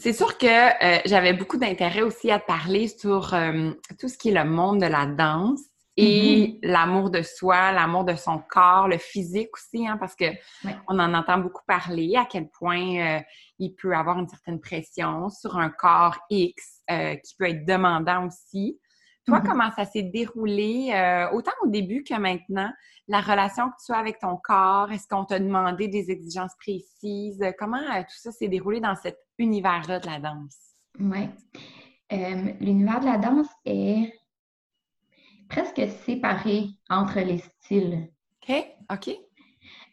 C'est sûr que euh, j'avais beaucoup d'intérêt aussi à te parler sur euh, tout ce qui est le monde de la danse et mm-hmm. l'amour de soi, l'amour de son corps, le physique aussi, hein, parce que on en entend beaucoup parler, à quel point euh, il peut avoir une certaine pression sur un corps X qui peut être demandant aussi. Toi, mm-hmm. comment ça s'est déroulé, autant au début que maintenant, la relation que tu as avec ton corps? Est-ce qu'on t'a demandé des exigences précises? Comment tout ça s'est déroulé dans cet univers-là de la danse? Oui. L'univers de la danse est presque séparé entre les styles. OK, OK.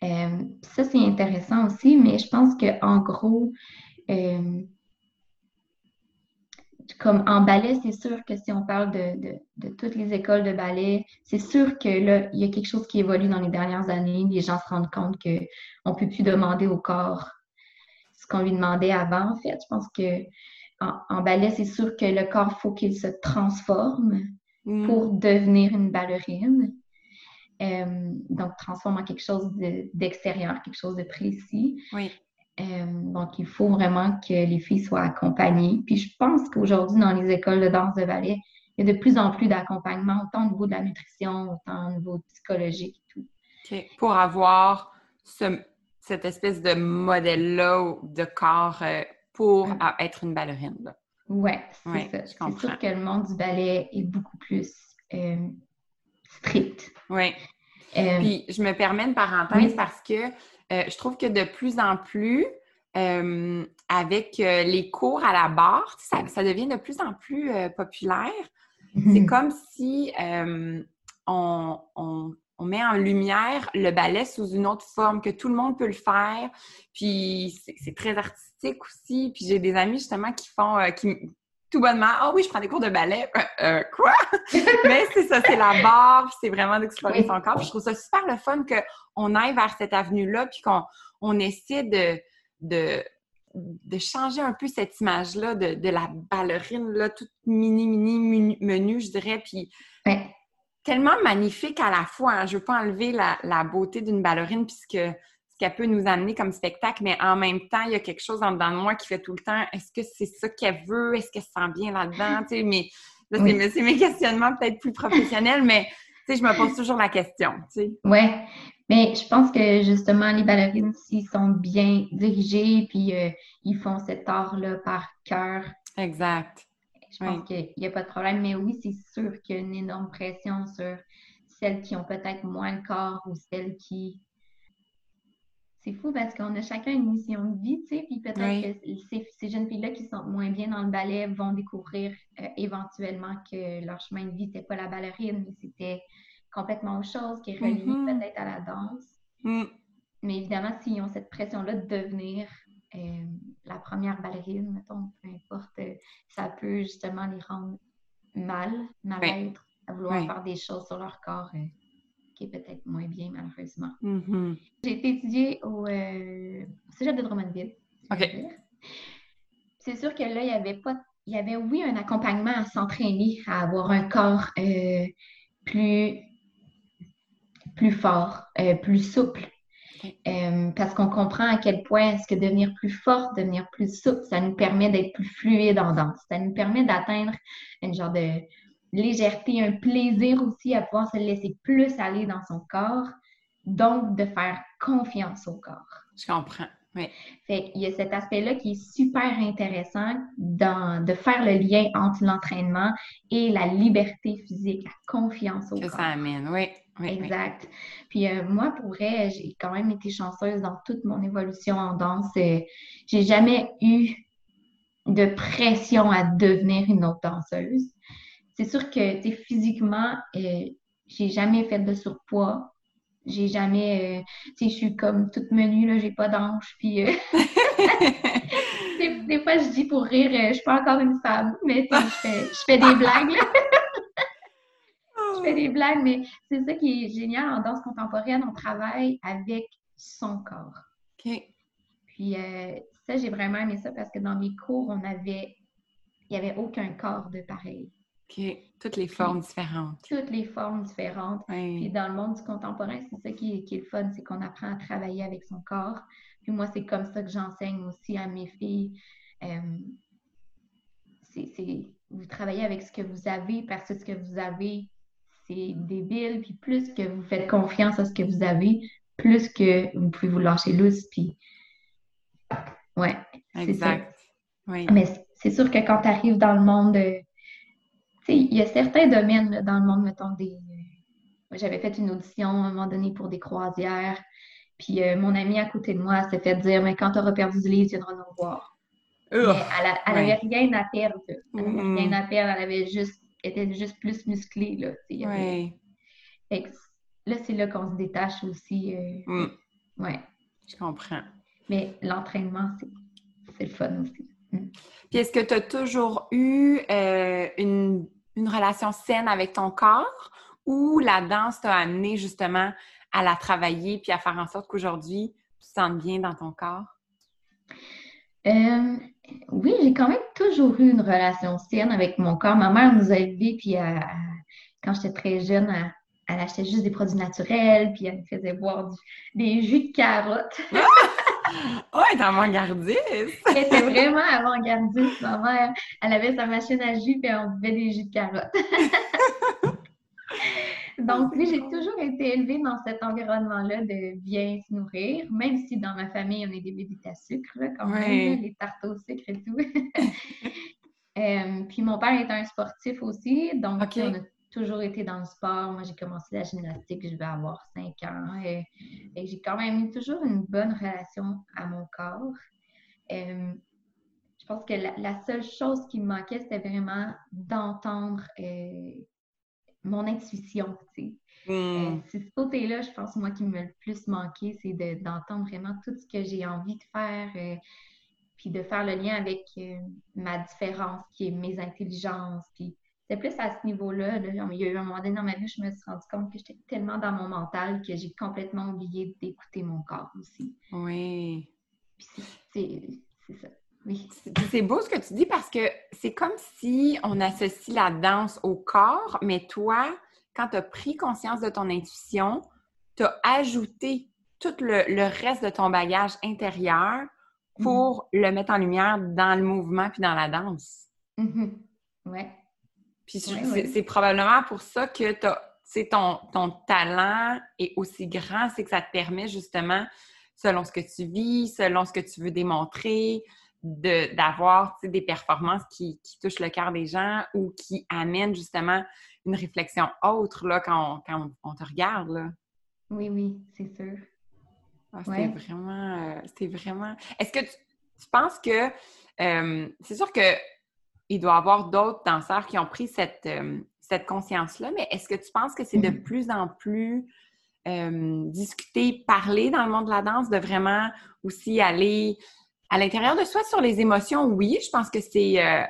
ça, c'est intéressant aussi, mais je pense qu'en gros, comme en ballet, c'est sûr que si on parle de, toutes les écoles de ballet, c'est sûr que là, il y a quelque chose qui évolue dans les dernières années. Les gens se rendent compte qu'on ne peut plus demander au corps ce qu'on lui demandait avant, en fait. Je pense que en, ballet, c'est sûr que le corps, faut qu'il se transforme mm. pour devenir une ballerine. Euh, donc, transforme en quelque chose d'extérieur, quelque chose de précis. Oui. Euh, donc, il faut vraiment que les filles soient accompagnées. Puis je pense qu'aujourd'hui, dans les écoles de danse de ballet, il y a de plus en plus d'accompagnement, autant au niveau de la nutrition, autant au niveau psychologique et tout. Pour avoir cette espèce de modèle-là de corps euh, pour être une ballerine. Oui, c'est ça. C'est sûr que le monde du ballet est beaucoup plus euh, strict. Oui. Puis je me permets une parenthèse parce que euh, je trouve que de plus en plus, euh, avec euh, les cours à la barre, ça, devient de plus en plus populaire. Mhm. C'est comme si on, met en lumière le ballet sous une autre forme, que tout le monde peut le faire. Puis c'est très artistique aussi. Puis j'ai des amis justement qui font, qui, tout bonnement, ah oui, je prends des cours de ballet. Euh, euh, quoi? Mais c'est ça, c'est la barre, c'est vraiment d'explorer son corps. je trouve ça super le fun qu'on aille vers cette avenue-là, puis qu'on on essaie de, de, de, changer un peu cette image-là de, de, la ballerine, là, toute mini, mini, menu, je dirais, puis tellement magnifique à la fois. Hein. Je veux pas enlever la, la beauté d'une ballerine, puisque qu'elle peut nous amener comme spectacle, mais en même temps, il y a quelque chose en dedans de moi qui fait tout le temps est-ce que c'est ça qu'elle veut? Est-ce qu'elle se sent bien là-dedans? Mais c'est mes questionnements peut-être plus professionnels, mais je me pose toujours la question. Oui, mais je pense que justement, les ballerines, s'ils sont bien dirigés, puis euh, ils font cet art-là par cœur. Exact. Je pense qu'il n'y a pas de problème, mais oui, c'est sûr qu'il y a une énorme pression sur celles qui ont peut-être moins le corps ou celles qui c'est fou parce qu'on a chacun une mission de vie, tu sais, puis peut-être que ces, jeunes filles-là qui sont moins bien dans le ballet vont découvrir euh, éventuellement que leur chemin de vie, c'était pas la ballerine, mais c'était complètement autre chose qui est relié mm-hmm. peut-être à la danse. Mm. Mais évidemment, s'ils ont cette pression-là de devenir euh, la première ballerine, mettons, peu importe, euh, ça peut justement les rendre mal, mal être, à vouloir faire des choses sur leur corps qui est peut-être moins bien, malheureusement. Mm-hmm. J'ai été étudier au, euh, Cégep de Drummondville. OK. C'est sûr que là, il y avait pas. Il y avait, oui, un accompagnement à s'entraîner, à avoir un corps euh, plus, plus fort, euh, plus souple. Euh, parce qu'on comprend à quel point est-ce que devenir plus forte, devenir plus souple, ça nous permet d'être plus fluide en danse. Ça nous permet d'atteindre une genre de légèreté, un plaisir aussi à pouvoir se laisser plus aller dans son corps, donc de faire confiance au corps. Je comprends. Oui. Fait il y a cet aspect-là qui est super intéressant dans, de faire le lien entre l'entraînement et la liberté physique, la confiance au corps. ça amène, oui. exact. Puis euh, moi, pour vrai, j'ai quand même été chanceuse dans toute mon évolution en danse. Euh, j'ai jamais eu de pression à devenir une autre danseuse c'est sûr que, tu physiquement, euh, j'ai jamais fait de surpoids. J'ai jamais, euh, tu sais, je suis comme toute menue, là, j'ai pas d'ange, puis... Euh, des, fois, je dis pour rire, je suis pas encore une femme, mais je fais, je fais des blagues, je fais des blagues, mais c'est ça qui est génial en danse contemporaine, on travaille avec son corps. OK. Puis ça, j'ai vraiment aimé ça parce que dans mes cours, on avait, il n'y avait aucun corps de pareil. OK. Toutes les formes différentes. Toutes les formes différentes. Puis dans le monde du contemporain, c'est ça qui est, le fun, c'est qu'on apprend à travailler avec son corps. Puis moi, c'est comme ça que j'enseigne aussi à mes filles. Euh, vous travaillez avec ce que vous avez parce que ce que vous avez, c'est débile. Puis plus que vous faites confiance à ce que vous avez, plus que vous pouvez vous lâcher loose. Puis, ouais. Exact. Mais c'est sûr que quand tu arrives dans le monde, sais, il y a certains domaines dans le monde, mettons, des. J'avais fait une audition à un moment donné pour des croisières. Puis euh, mon amie à côté de moi s'est fait dire Mais quand tu auras perdu du livre, tu viendras nous voir. elle, n'avait rien à perdre. Elle n'avait rien à perdre. Elle avait juste, était juste plus musclée. Là, là, c'est là qu'on se détache aussi. Euh, mm. Ouais. Je comprends. Mais l'entraînement, c'est le fun aussi. Mm. Puis est-ce que tu as toujours eu euh, une, relation saine avec ton corps ou la danse t'a amené justement à la travailler puis à faire en sorte qu'aujourd'hui, tu te sentes bien dans ton corps? Euh, oui, j'ai quand même toujours eu une relation saine avec mon corps. Ma mère nous a élevés, puis quand j'étais très jeune, elle, achetait juste des produits naturels, puis elle me faisait boire des jus de carottes. Oh, elle est avant-gardiste! elle était vraiment avant-gardiste, ma mère. Elle avait sa machine à jus, puis on buvait des jus de carottes. Donc, oui, j'ai toujours été élevée dans cet environnement-là de bien se nourrir, même si dans ma famille, on est des bébés à sucre, là, quand même, les tartes au sucre et tout. Euh, puis mon père est un sportif aussi, donc on a toujours été dans le sport. Moi, j'ai commencé la gymnastique, je vais avoir cinq ans. Et, j'ai quand même eu toujours une bonne relation à mon corps. Euh, je pense que la, seule chose qui me manquait, c'était vraiment d'entendre euh, mon intuition, tu sais. Euh, hmm. c'est ce côté-là, je pense, moi, qui me le plus manqué, c'est d'entendre vraiment tout ce que j'ai envie de faire, euh, puis de faire le lien avec euh, ma différence, qui est mes intelligences. Puis c'est plus à ce niveau-là. il y a eu un moment donné dans ma vie où je me suis rendu compte que j'étais tellement dans mon mental que j'ai complètement oublié d'écouter mon corps aussi. Oui. Puis c'est ça. C'est beau ce que tu dis parce que c'est comme si on associe la danse au corps, mais toi, quand tu as pris conscience de ton intuition, tu as ajouté tout le, reste de ton bagage intérieur pour mm-hmm. le mettre en lumière dans le mouvement puis dans la danse. Mm Ouais. Puis c'est probablement pour ça que ton, ton talent est aussi grand, c'est que ça te permet justement, selon ce que tu vis, selon ce que tu veux démontrer, d'avoir des performances qui, touchent le cœur des gens ou qui amènent justement une réflexion autre là, quand, on, te regarde. Là. Oui, oui, c'est sûr. Ah, c'était vraiment. Euh, vraiment. Est-ce que tu, penses que. Euh, c'est sûr qu'il doit y avoir d'autres danseurs qui ont pris cette, euh, cette conscience-là, mais est-ce que tu penses que c'est de mm-hmm. plus en plus discuté, parlé dans le monde de la danse, de vraiment aussi aller à l'intérieur de soi, sur les émotions, oui, je pense que c'est euh,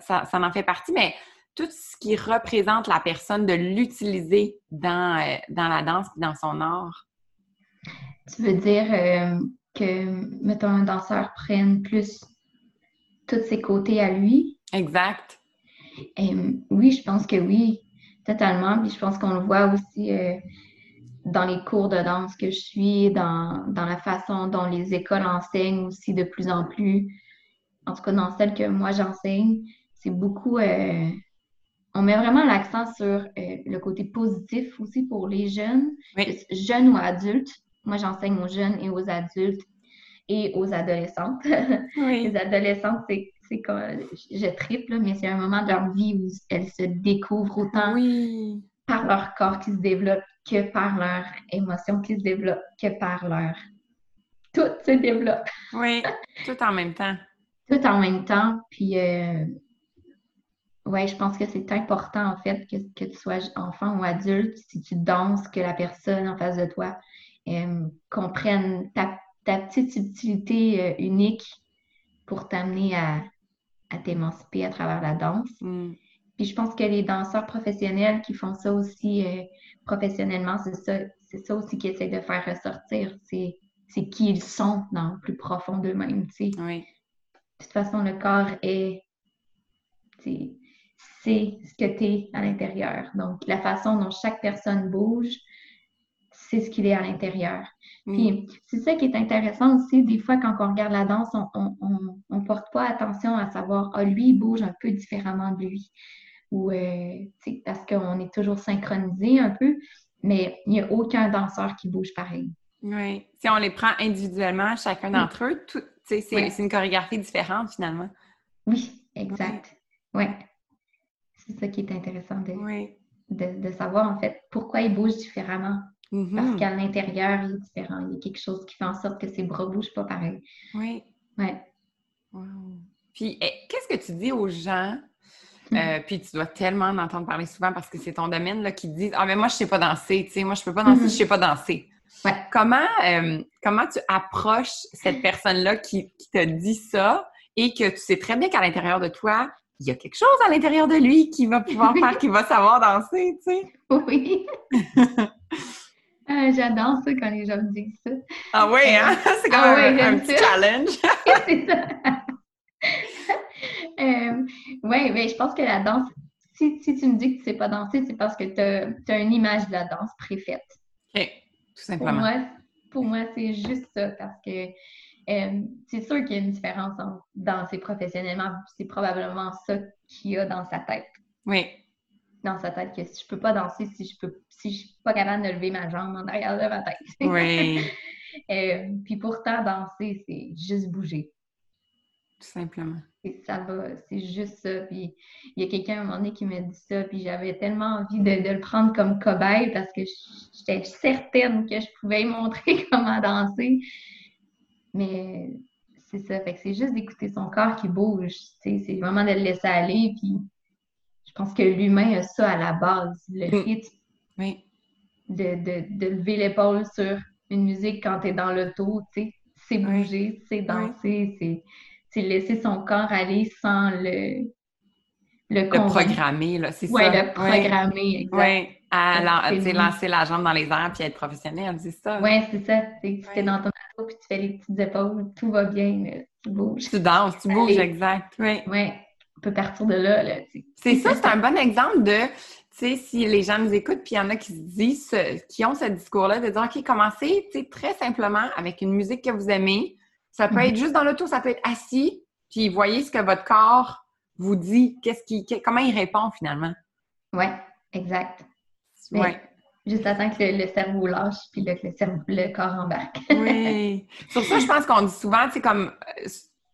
ça, en fait partie, mais tout ce qui représente la personne, de l'utiliser dans, euh, dans la danse et dans son art. Tu veux dire euh, que, mettons, un danseur prenne plus tous ses côtés à lui? Exact. oui, je pense que oui, totalement. Puis je pense qu'on le voit aussi dans les cours de danse que je suis, dans, la façon dont les écoles enseignent aussi de plus en plus, en tout cas dans celle que moi j'enseigne, c'est beaucoup, euh, on met vraiment l'accent sur euh, le côté positif aussi pour les jeunes, jeunes ou adultes. Moi j'enseigne aux jeunes et aux adultes et aux adolescentes. les adolescentes, c'est comme, je triple, mais c'est un moment de leur vie où elles se découvrent autant par leur corps qui se développe que par leurs émotions qui se développent, que par leur... Tout se développe. Oui, tout en même temps. tout en même temps. Puis, euh... oui, je pense que c'est important, en fait, que, que, tu sois enfant ou adulte, si tu danses, que la personne en face de toi euh, comprenne ta, ta, petite subtilité euh, unique pour t'amener à, à t'émanciper à travers la danse. Mm. Puis je pense que les danseurs professionnels qui font ça aussi euh, professionnellement, c'est ça, c'est ça aussi qu'ils essaient de faire ressortir. C'est, c'est qui ils sont dans le plus profond d'eux-mêmes. Oui. De toute façon, le corps est. C'est ce que tu es à l'intérieur. Donc, la façon dont chaque personne bouge, c'est ce qu'il est à l'intérieur. Puis, c'est ça qui est intéressant aussi. Des fois, quand on regarde la danse, on, on, ne porte pas attention à savoir, ah, lui, il bouge un peu différemment de lui. Ou, euh, parce qu'on est toujours synchronisé un peu, mais il n'y a aucun danseur qui bouge pareil. Oui. Si on les prend individuellement, chacun d'entre eux, c'est une chorégraphie différente finalement. Oui, exact. Oui. C'est ça qui est intéressant de, de, savoir en fait pourquoi ils bougent différemment. Parce mm-hmm. qu'à l'intérieur, il est différent. Il y a quelque chose qui fait en sorte que ses bras ne bougent pas pareil. Oui. Ouais. Puis, eh, qu'est-ce que tu dis aux gens? Mm. Euh, puis tu dois tellement en entendre parler souvent parce que c'est ton domaine là, qui te disent Ah, mais moi, je ne sais pas danser, tu sais, moi, je ne peux pas danser, je ne sais pas danser. Ouais. Comment, euh, comment tu approches cette personne-là qui, qui, te dit ça et que tu sais très bien qu'à l'intérieur de toi, il y a quelque chose à l'intérieur de lui qui va pouvoir faire, qui va savoir danser, tu sais? Oui. Ah, j'adore ça quand les gens me disent ça. Ah oui, hein? C'est comme ah un, petit challenge. c'est ça. euh, oui, mais je pense que la danse, si, si, tu me dis que tu ne sais pas danser, c'est parce que tu as, une image de la danse préfaite. OK, tout simplement. Pour moi, pour moi c'est juste ça parce que euh, c'est sûr qu'il y a une différence entre danser professionnellement. C'est probablement ça qu'il y a dans sa tête. Oui. Dans sa tête, que si je peux pas danser, si je peux si je suis pas capable de lever ma jambe en arrière de ma tête. Oui. Euh, puis pourtant, danser, c'est juste bouger. Tout simplement. Et ça va, c'est juste ça. Puis il y a quelqu'un à un moment donné qui m'a dit ça, puis j'avais tellement envie de, le prendre comme cobaye parce que j'étais certaine que je pouvais montrer comment danser. Mais c'est ça, fait que c'est juste d'écouter son corps qui bouge. C'est vraiment de le laisser aller. Puis pense que l'humain a ça à la base, le mm. rythme oui. De, de, de lever l'épaule sur une musique quand tu es dans l'auto, tu sais, c'est bouger, c'est danser, c'est laisser son corps aller sans le le, le programmer, là, c'est ça. Oui, le programmer, exact. Oui, à lancer la jambe dans les airs puis être professionnel, c'est ça. Oui, c'est ça. Tu es dans ton auto puis tu fais les petites épaules, tout va bien, tu bouges. Tu danses, tu bouges, exact. Oui. Oui, on peut partir de là. là c'est ça, c'est un bon exemple de tu sais, si les gens nous écoutent, puis il y en a qui se disent, qui ont ce discours-là, de dire, OK, commencez, tu sais, très simplement avec une musique que vous aimez. Ça peut mhm. être juste dans l'auto, ça peut être assis, puis voyez ce que votre corps vous dit, qu'est-ce qui, comment il répond finalement. Oui, exact. Oui. Juste à que le, cerveau lâche, puis le, le corps embarque. oui. Sur ça, je pense qu'on dit souvent, tu sais, comme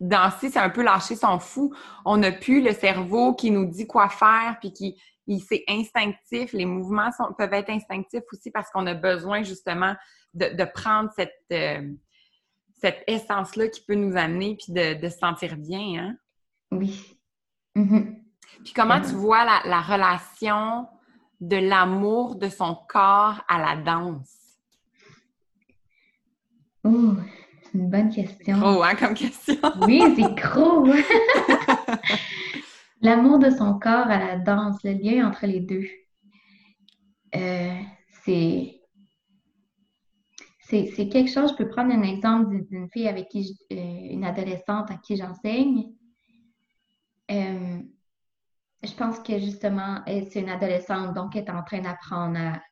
danser, c'est un peu lâcher son fou. On n'a plus le cerveau qui nous dit quoi faire, puis qui c'est instinctif. Les mouvements peuvent être instinctifs aussi parce qu'on a besoin justement de, prendre cette, euh, cette essence-là qui peut nous amener puis de, se sentir bien. Hein? Oui. Mm-hmm. Puis comment tu vois la, relation de l'amour de son corps à la danse? C'est une bonne question. Gros, hein, comme question? oui, c'est gros. L'amour de son corps à la danse, le lien entre les deux. Euh, c'est c'est quelque chose, je peux prendre un exemple d'une fille avec qui, euh, une adolescente à qui j'enseigne. Euh, je pense que justement, c'est une adolescente, donc elle est en train d'apprendre à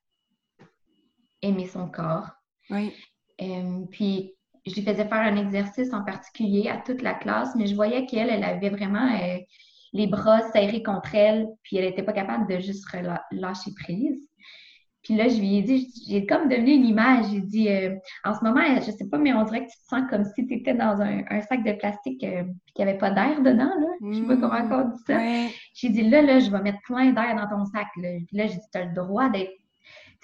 aimer son corps. Oui. puis, je lui faisais faire un exercice en particulier à toute la classe, mais je voyais qu'elle, elle avait vraiment les bras serrés contre elle, puis elle n'était pas capable de juste lâcher prise. Puis là, je lui ai dit, j'ai comme devenu une image. J'ai dit, euh, en ce moment, je sais pas, mais on dirait que tu te sens comme si tu étais dans un, sac de plastique euh, n'y avait pas d'air dedans. Là. Je sais pas comment on dit ça. J'ai dit, là, là, je vais mettre plein d'air dans ton sac. Là, puis là j'ai dit, tu as le droit d'être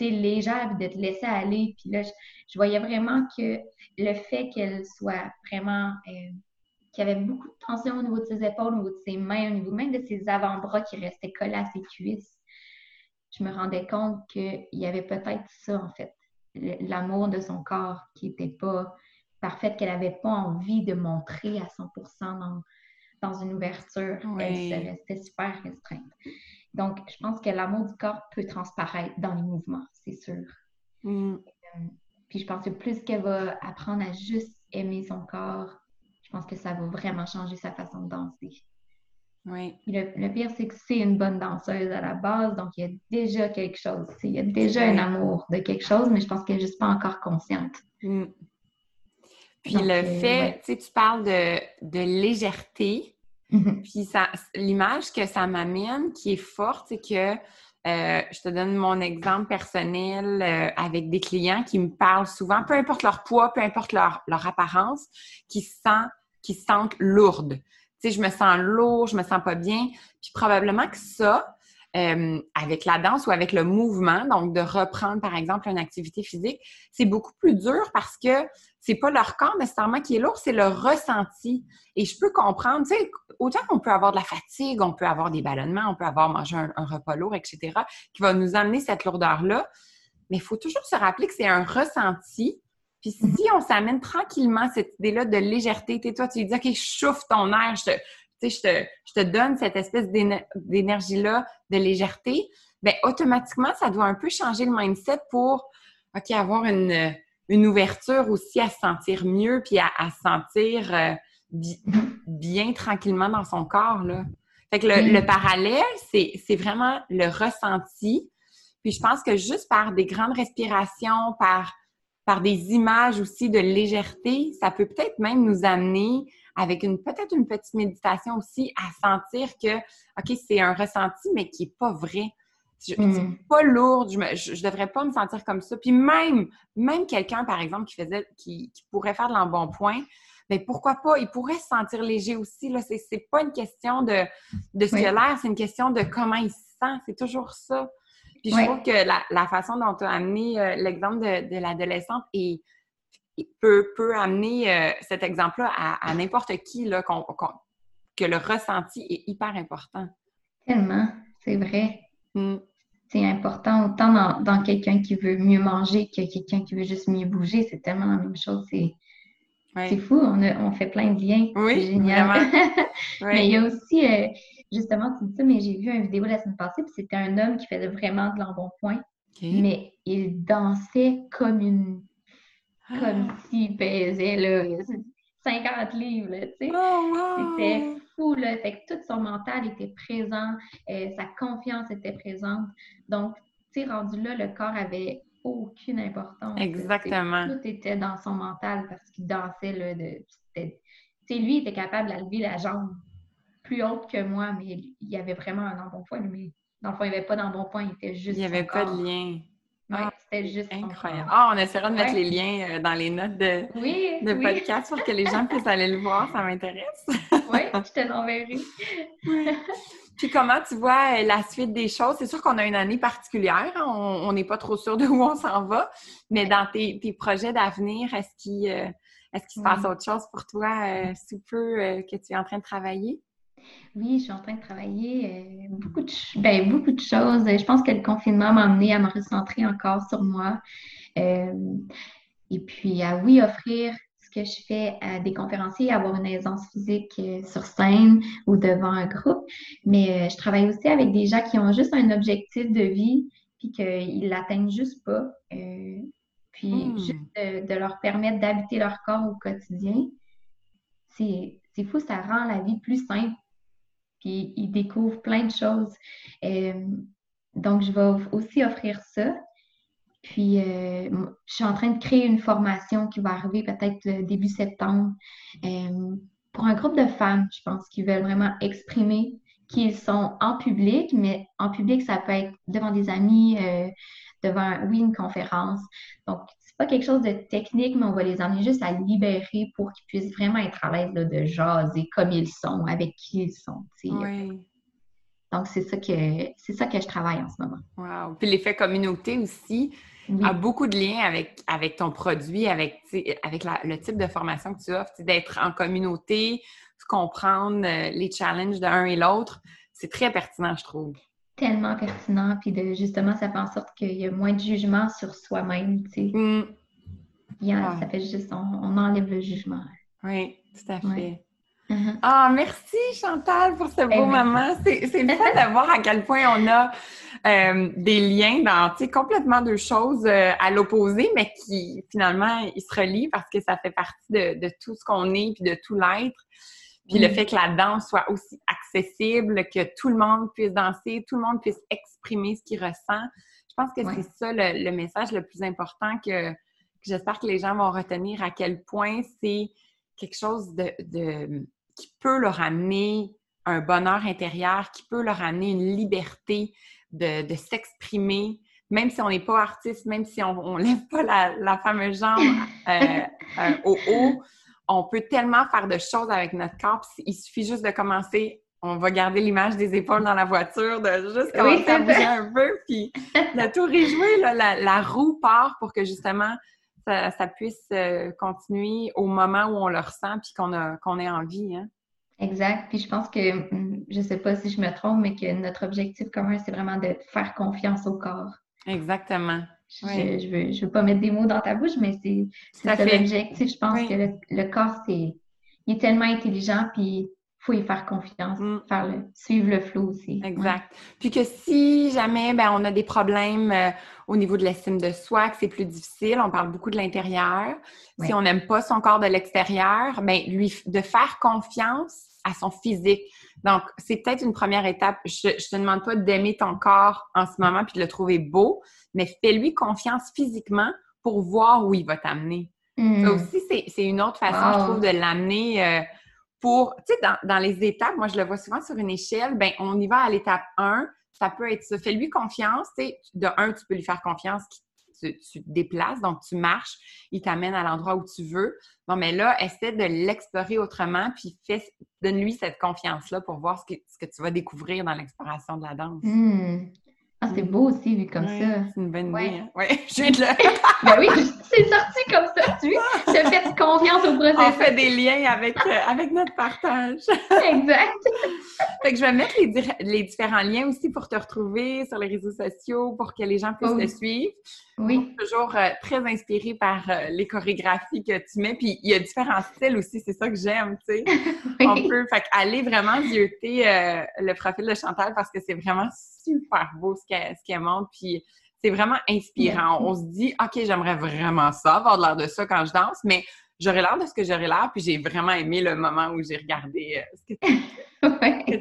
légère et de te laisser aller. Puis là, je, voyais vraiment que le fait qu'elle soit vraiment euh, qui avait beaucoup de tension au niveau de ses épaules, au niveau de ses mains, au niveau même de ses avant-bras qui restaient collés à ses cuisses. Je me rendais compte qu'il y avait peut-être ça, en fait, l'amour de son corps qui n'était pas parfait, qu'elle n'avait pas envie de montrer à 100 dans, dans une ouverture. Elle restait super restreinte. Donc, je pense que l'amour du corps peut transparaître dans les mouvements, c'est sûr. Mm. Euh, puis je pense que plus qu'elle va apprendre à juste aimer son corps, je pense que ça va vraiment changer sa façon de danser. Oui. Le, pire, c'est que c'est une bonne danseuse à la base, donc il y a déjà quelque chose. Il y a déjà un amour de quelque chose, mais je pense qu'elle n'est juste pas encore consciente. Mm. Puis le euh, fait, tu sais, tu parles de, de légèreté, Mhm. puis ça, l'image que ça m'amène qui est forte, c'est que euh, je te donne mon exemple personnel euh, avec des clients qui me parlent souvent, peu importe leur poids, peu importe leur, leur apparence, qui se sentent, qui se sentent lourdes. Tu sais, je me sens lourd, je me sens pas bien. Puis probablement que ça, euh, avec la danse ou avec le mouvement, donc de reprendre par exemple une activité physique, c'est beaucoup plus dur parce que c'est pas leur corps nécessairement qui est lourd, c'est le ressenti. Et je peux comprendre, tu sais, autant qu'on peut avoir de la fatigue, on peut avoir des ballonnements, on peut avoir mangé un, repas lourd, etc., qui va nous amener cette lourdeur-là. Mais il faut toujours se rappeler que c'est un ressenti. Puis si on s'amène tranquillement cette idée-là de légèreté, toi, tu dis, OK, chauffe ton air, je te, sais, je te, je te donne cette espèce d'éner- d'énergie-là, de légèreté, bien, automatiquement, ça doit un peu changer le mindset pour, OK, avoir une, une ouverture aussi à se sentir mieux, puis à, à se sentir euh, bi- bien tranquillement dans son corps, là. Fait que le, Mm. le parallèle, c'est c'est vraiment le ressenti. Puis je pense que juste par des grandes respirations, par, par des images aussi de légèreté, ça peut peut-être même nous amener avec une peut-être une petite méditation aussi à sentir que, OK, c'est un ressenti, mais qui est pas vrai. Je, Mm. pas lourde, je, me, je, je devrais pas me sentir comme ça. Puis même, même quelqu'un, par exemple, qui faisait, qui, qui pourrait faire de l'embonpoint, mais pourquoi pas? Il pourrait se sentir léger aussi. Là, c'est, pas une question de, de ce Oui. l'air, c'est une question de comment il se sent. C'est toujours ça. Puis je Oui. trouve que la, la façon dont tu as amené euh, l'exemple de, de l'adolescente est- peut, peut amener euh, cet exemple-là à, à n'importe qui, là, que le ressenti est hyper important. Tellement, c'est vrai. Mm. C'est important autant dans, dans quelqu'un qui veut mieux manger que quelqu'un qui veut juste mieux bouger. C'est tellement la même chose. C'est fou. On, a- on fait plein de liens. Oui, c'est génial. Mais il y a aussi, euh, justement, tu dis ça, mais j'ai vu une vidéo la semaine passée, puis c'était un homme qui faisait vraiment de l'embonpoint, mais il dansait comme une. Comme s'il pesait, là, 50 livres, tu sais. Oh, wow! C'était fou, là. Fait que tout son mental était présent, euh, sa confiance était présente. Donc, tu sais, rendu là, le corps avait aucune importance. Exactement. Tout était dans son mental parce qu'il dansait, là, de... Tu sais, lui, il était capable de lever la jambe plus haute que moi, mais il y avait vraiment un embonpoint, mais dans le fond, il n'y avait pas d'embonpoint, il était juste Il n'y avait pas de lien. Ouais, Ah, c'était juste Incroyable. Ah, on essaiera de mettre Ouais. les liens euh, dans les notes de, Oui, de oui, podcast pour que les gens puissent aller le voir. Ça m'intéresse. oui, je te l'enverrai. Puis comment tu vois euh, la suite des choses? C'est sûr qu'on a une année particulière. hein, On n'est pas trop sûr de où on s'en va. Mais dans tes, tes projets d'avenir, est-ce qu'il euh, qu'il se passe Oui. autre chose pour toi euh, sous peu euh, que tu es en train de travailler? Oui, je suis en train de travailler euh, beaucoup de, ben, beaucoup de choses. Je pense que le confinement m'a amené à me recentrer encore sur moi. Euh, et puis à, oui, offrir ce que je fais à des conférenciers, avoir une aisance physique euh, sur scène ou devant un groupe. Mais euh, je travaille aussi avec des gens qui ont juste un objectif de vie puis qu'ils l'atteignent juste pas. Euh, puis Hmm. juste de, de leur permettre d'habiter leur corps au quotidien. C'est c'est fou, ça rend la vie plus simple ils découvrent plein de choses. Euh, donc, je vais aussi offrir ça. Puis, euh, je suis en train de créer une formation qui va arriver peut-être début septembre euh, pour un groupe de femmes, je pense, qui veulent vraiment exprimer qui ils sont en public, mais en public, ça peut être devant des amis, euh, devant, oui, une conférence. Donc, c'est pas quelque chose de technique, mais on va les emmener juste à libérer pour qu'ils puissent vraiment être à l'aise de jaser comme ils sont, avec qui ils sont. Oui. Donc, c'est ça que c'est ça que je travaille en ce moment. Wow. Puis l'effet communauté aussi Oui, a beaucoup de liens avec, avec ton produit, avec, avec la- le type de formation que tu offres, d'être en communauté, comprendre euh, les challenges de l'un et l'autre. C'est très pertinent, je trouve. Tellement pertinent. Puis de, justement, ça fait en sorte qu'il y a moins de jugement sur soi-même. tu sais. Mm. Ouais. Ça fait juste, on, on enlève le jugement. Oui, tout à fait. Ouais. Mhm. Ah, merci Chantal pour ce beau Eh, merci. moment. C'est le fun de voir à quel point on a euh, des liens dans tu sais, complètement deux choses euh, à l'opposé, mais qui finalement ils se relient parce que ça fait partie de, de tout ce qu'on est puis de tout l'être. Puis le Mm. fait que la danse soit aussi accessible, que tout le monde puisse danser, tout le monde puisse exprimer ce qu'il ressent. Je pense que Ouais. c'est ça le, le message le plus important que, J'espère que les gens vont retenir à quel point c'est quelque chose de, qui peut leur amener un bonheur intérieur, qui peut leur amener une liberté de, s'exprimer, même si on n'est pas artiste, même si on ne lève pas la, fameuse jambe euh, euh, au haut, on peut tellement faire de choses avec notre corps. Il suffit juste de commencer. On va garder l'image des épaules dans la voiture, de juste commencer à bouger un peu, puis de tout réjouir. la, roue part pour que justement ça, puisse euh, continuer au moment où on le ressent, puis qu'on a qu'on ait envie. Hein? Exact. Puis je pense que, hum, je ne sais pas si je me trompe, mais que notre objectif commun, c'est vraiment de faire confiance au corps. Exactement. Je ne veux, je veux pas mettre des mots dans ta bouche, mais c'est ça l'objectif. Je pense que le, corps, c'est il est tellement intelligent, puis faut y faire confiance, mm. faire le, suivre le flot aussi. Exact. Puis que si jamais ben, on a des problèmes euh, au niveau de l'estime de soi, que c'est plus difficile, on parle beaucoup de l'intérieur. Si on n'aime pas son corps de l'extérieur, ben lui de faire confiance à son physique. Donc, c'est peut-être une première étape. Je, je te demande pas d'aimer ton corps en ce moment puis de le trouver beau, mais fais-lui confiance physiquement pour voir où il va t'amener. Mm. Ça aussi, c'est une autre façon, je trouve, de l'amener. Euh, pour, tu sais, dans, les étapes, moi, je le vois souvent sur une échelle, ben on y va à l'étape 1, ça peut être ça. Fais-lui confiance, tu sais, de 1, tu peux lui faire confiance, tu, tu te déplaces, donc tu marches, il t'amène à l'endroit où tu veux. Bon, mais là, essaie de l'explorer autrement, puis donne-lui cette confiance-là pour voir ce que, ce que, tu vas découvrir dans l'exploration de la danse. Hmm. Ah, c'est beau aussi, vu comme ça. C'est une bonne idée. Hein? Oui, je viens de le... ben oui, c'est sorti comme ça, tu. Je fais confiance au processus. On fait des liens avec, euh, avec notre partage. exact. fait que je vais mettre les, les, différents liens aussi pour te retrouver sur les réseaux sociaux, pour que les gens puissent te suivre. Oui. Toujours euh, très inspirée par euh, les chorégraphies que tu mets. Puis il y a différents styles aussi, c'est ça que j'aime, tu sais. On peut, fait aller vraiment zioter le profil de Chantal parce que c'est vraiment super beau ce qu'elle qu montre. Puis c'est vraiment inspirant. On se dit, OK, j'aimerais vraiment ça, avoir l'air de ça quand je danse, mais j'aurais l'air de ce que j'aurais l'air. Puis j'ai vraiment aimé le moment où j'ai regardé euh, ce que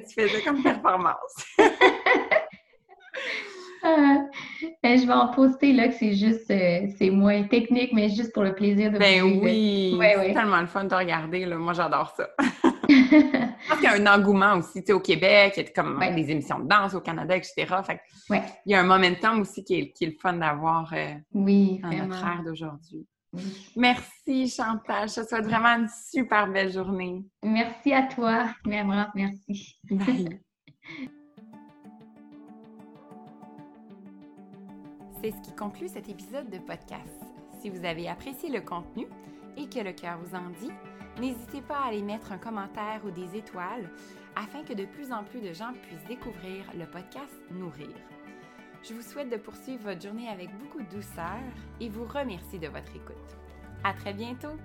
tu, faisais comme performance. Ben, je vais en poster là que c'est juste, euh, c'est moins technique, mais juste pour le plaisir de Ben oui, c'est tellement le fun de regarder. Là. Moi, j'adore ça. Je pense qu'il y a un engouement aussi, tu sais, au Québec, il y a comme des émissions de danse au Canada, etc. Fait il y a un momentum aussi qui est, qui est le fun d'avoir euh, oui, dans notre ère d'aujourd'hui. Merci Chantal, je te souhaite vraiment une super belle journée. Merci à toi, merci. Bye. C'est ce qui conclut cet épisode de podcast. Si vous avez apprécié le contenu et que le cœur vous en dit, N'hésitez pas à aller mettre un commentaire ou des étoiles afin que de plus en plus de gens puissent découvrir le podcast Nourrir. Je vous souhaite de poursuivre votre journée avec beaucoup de douceur et vous remercie de votre écoute. À très bientôt!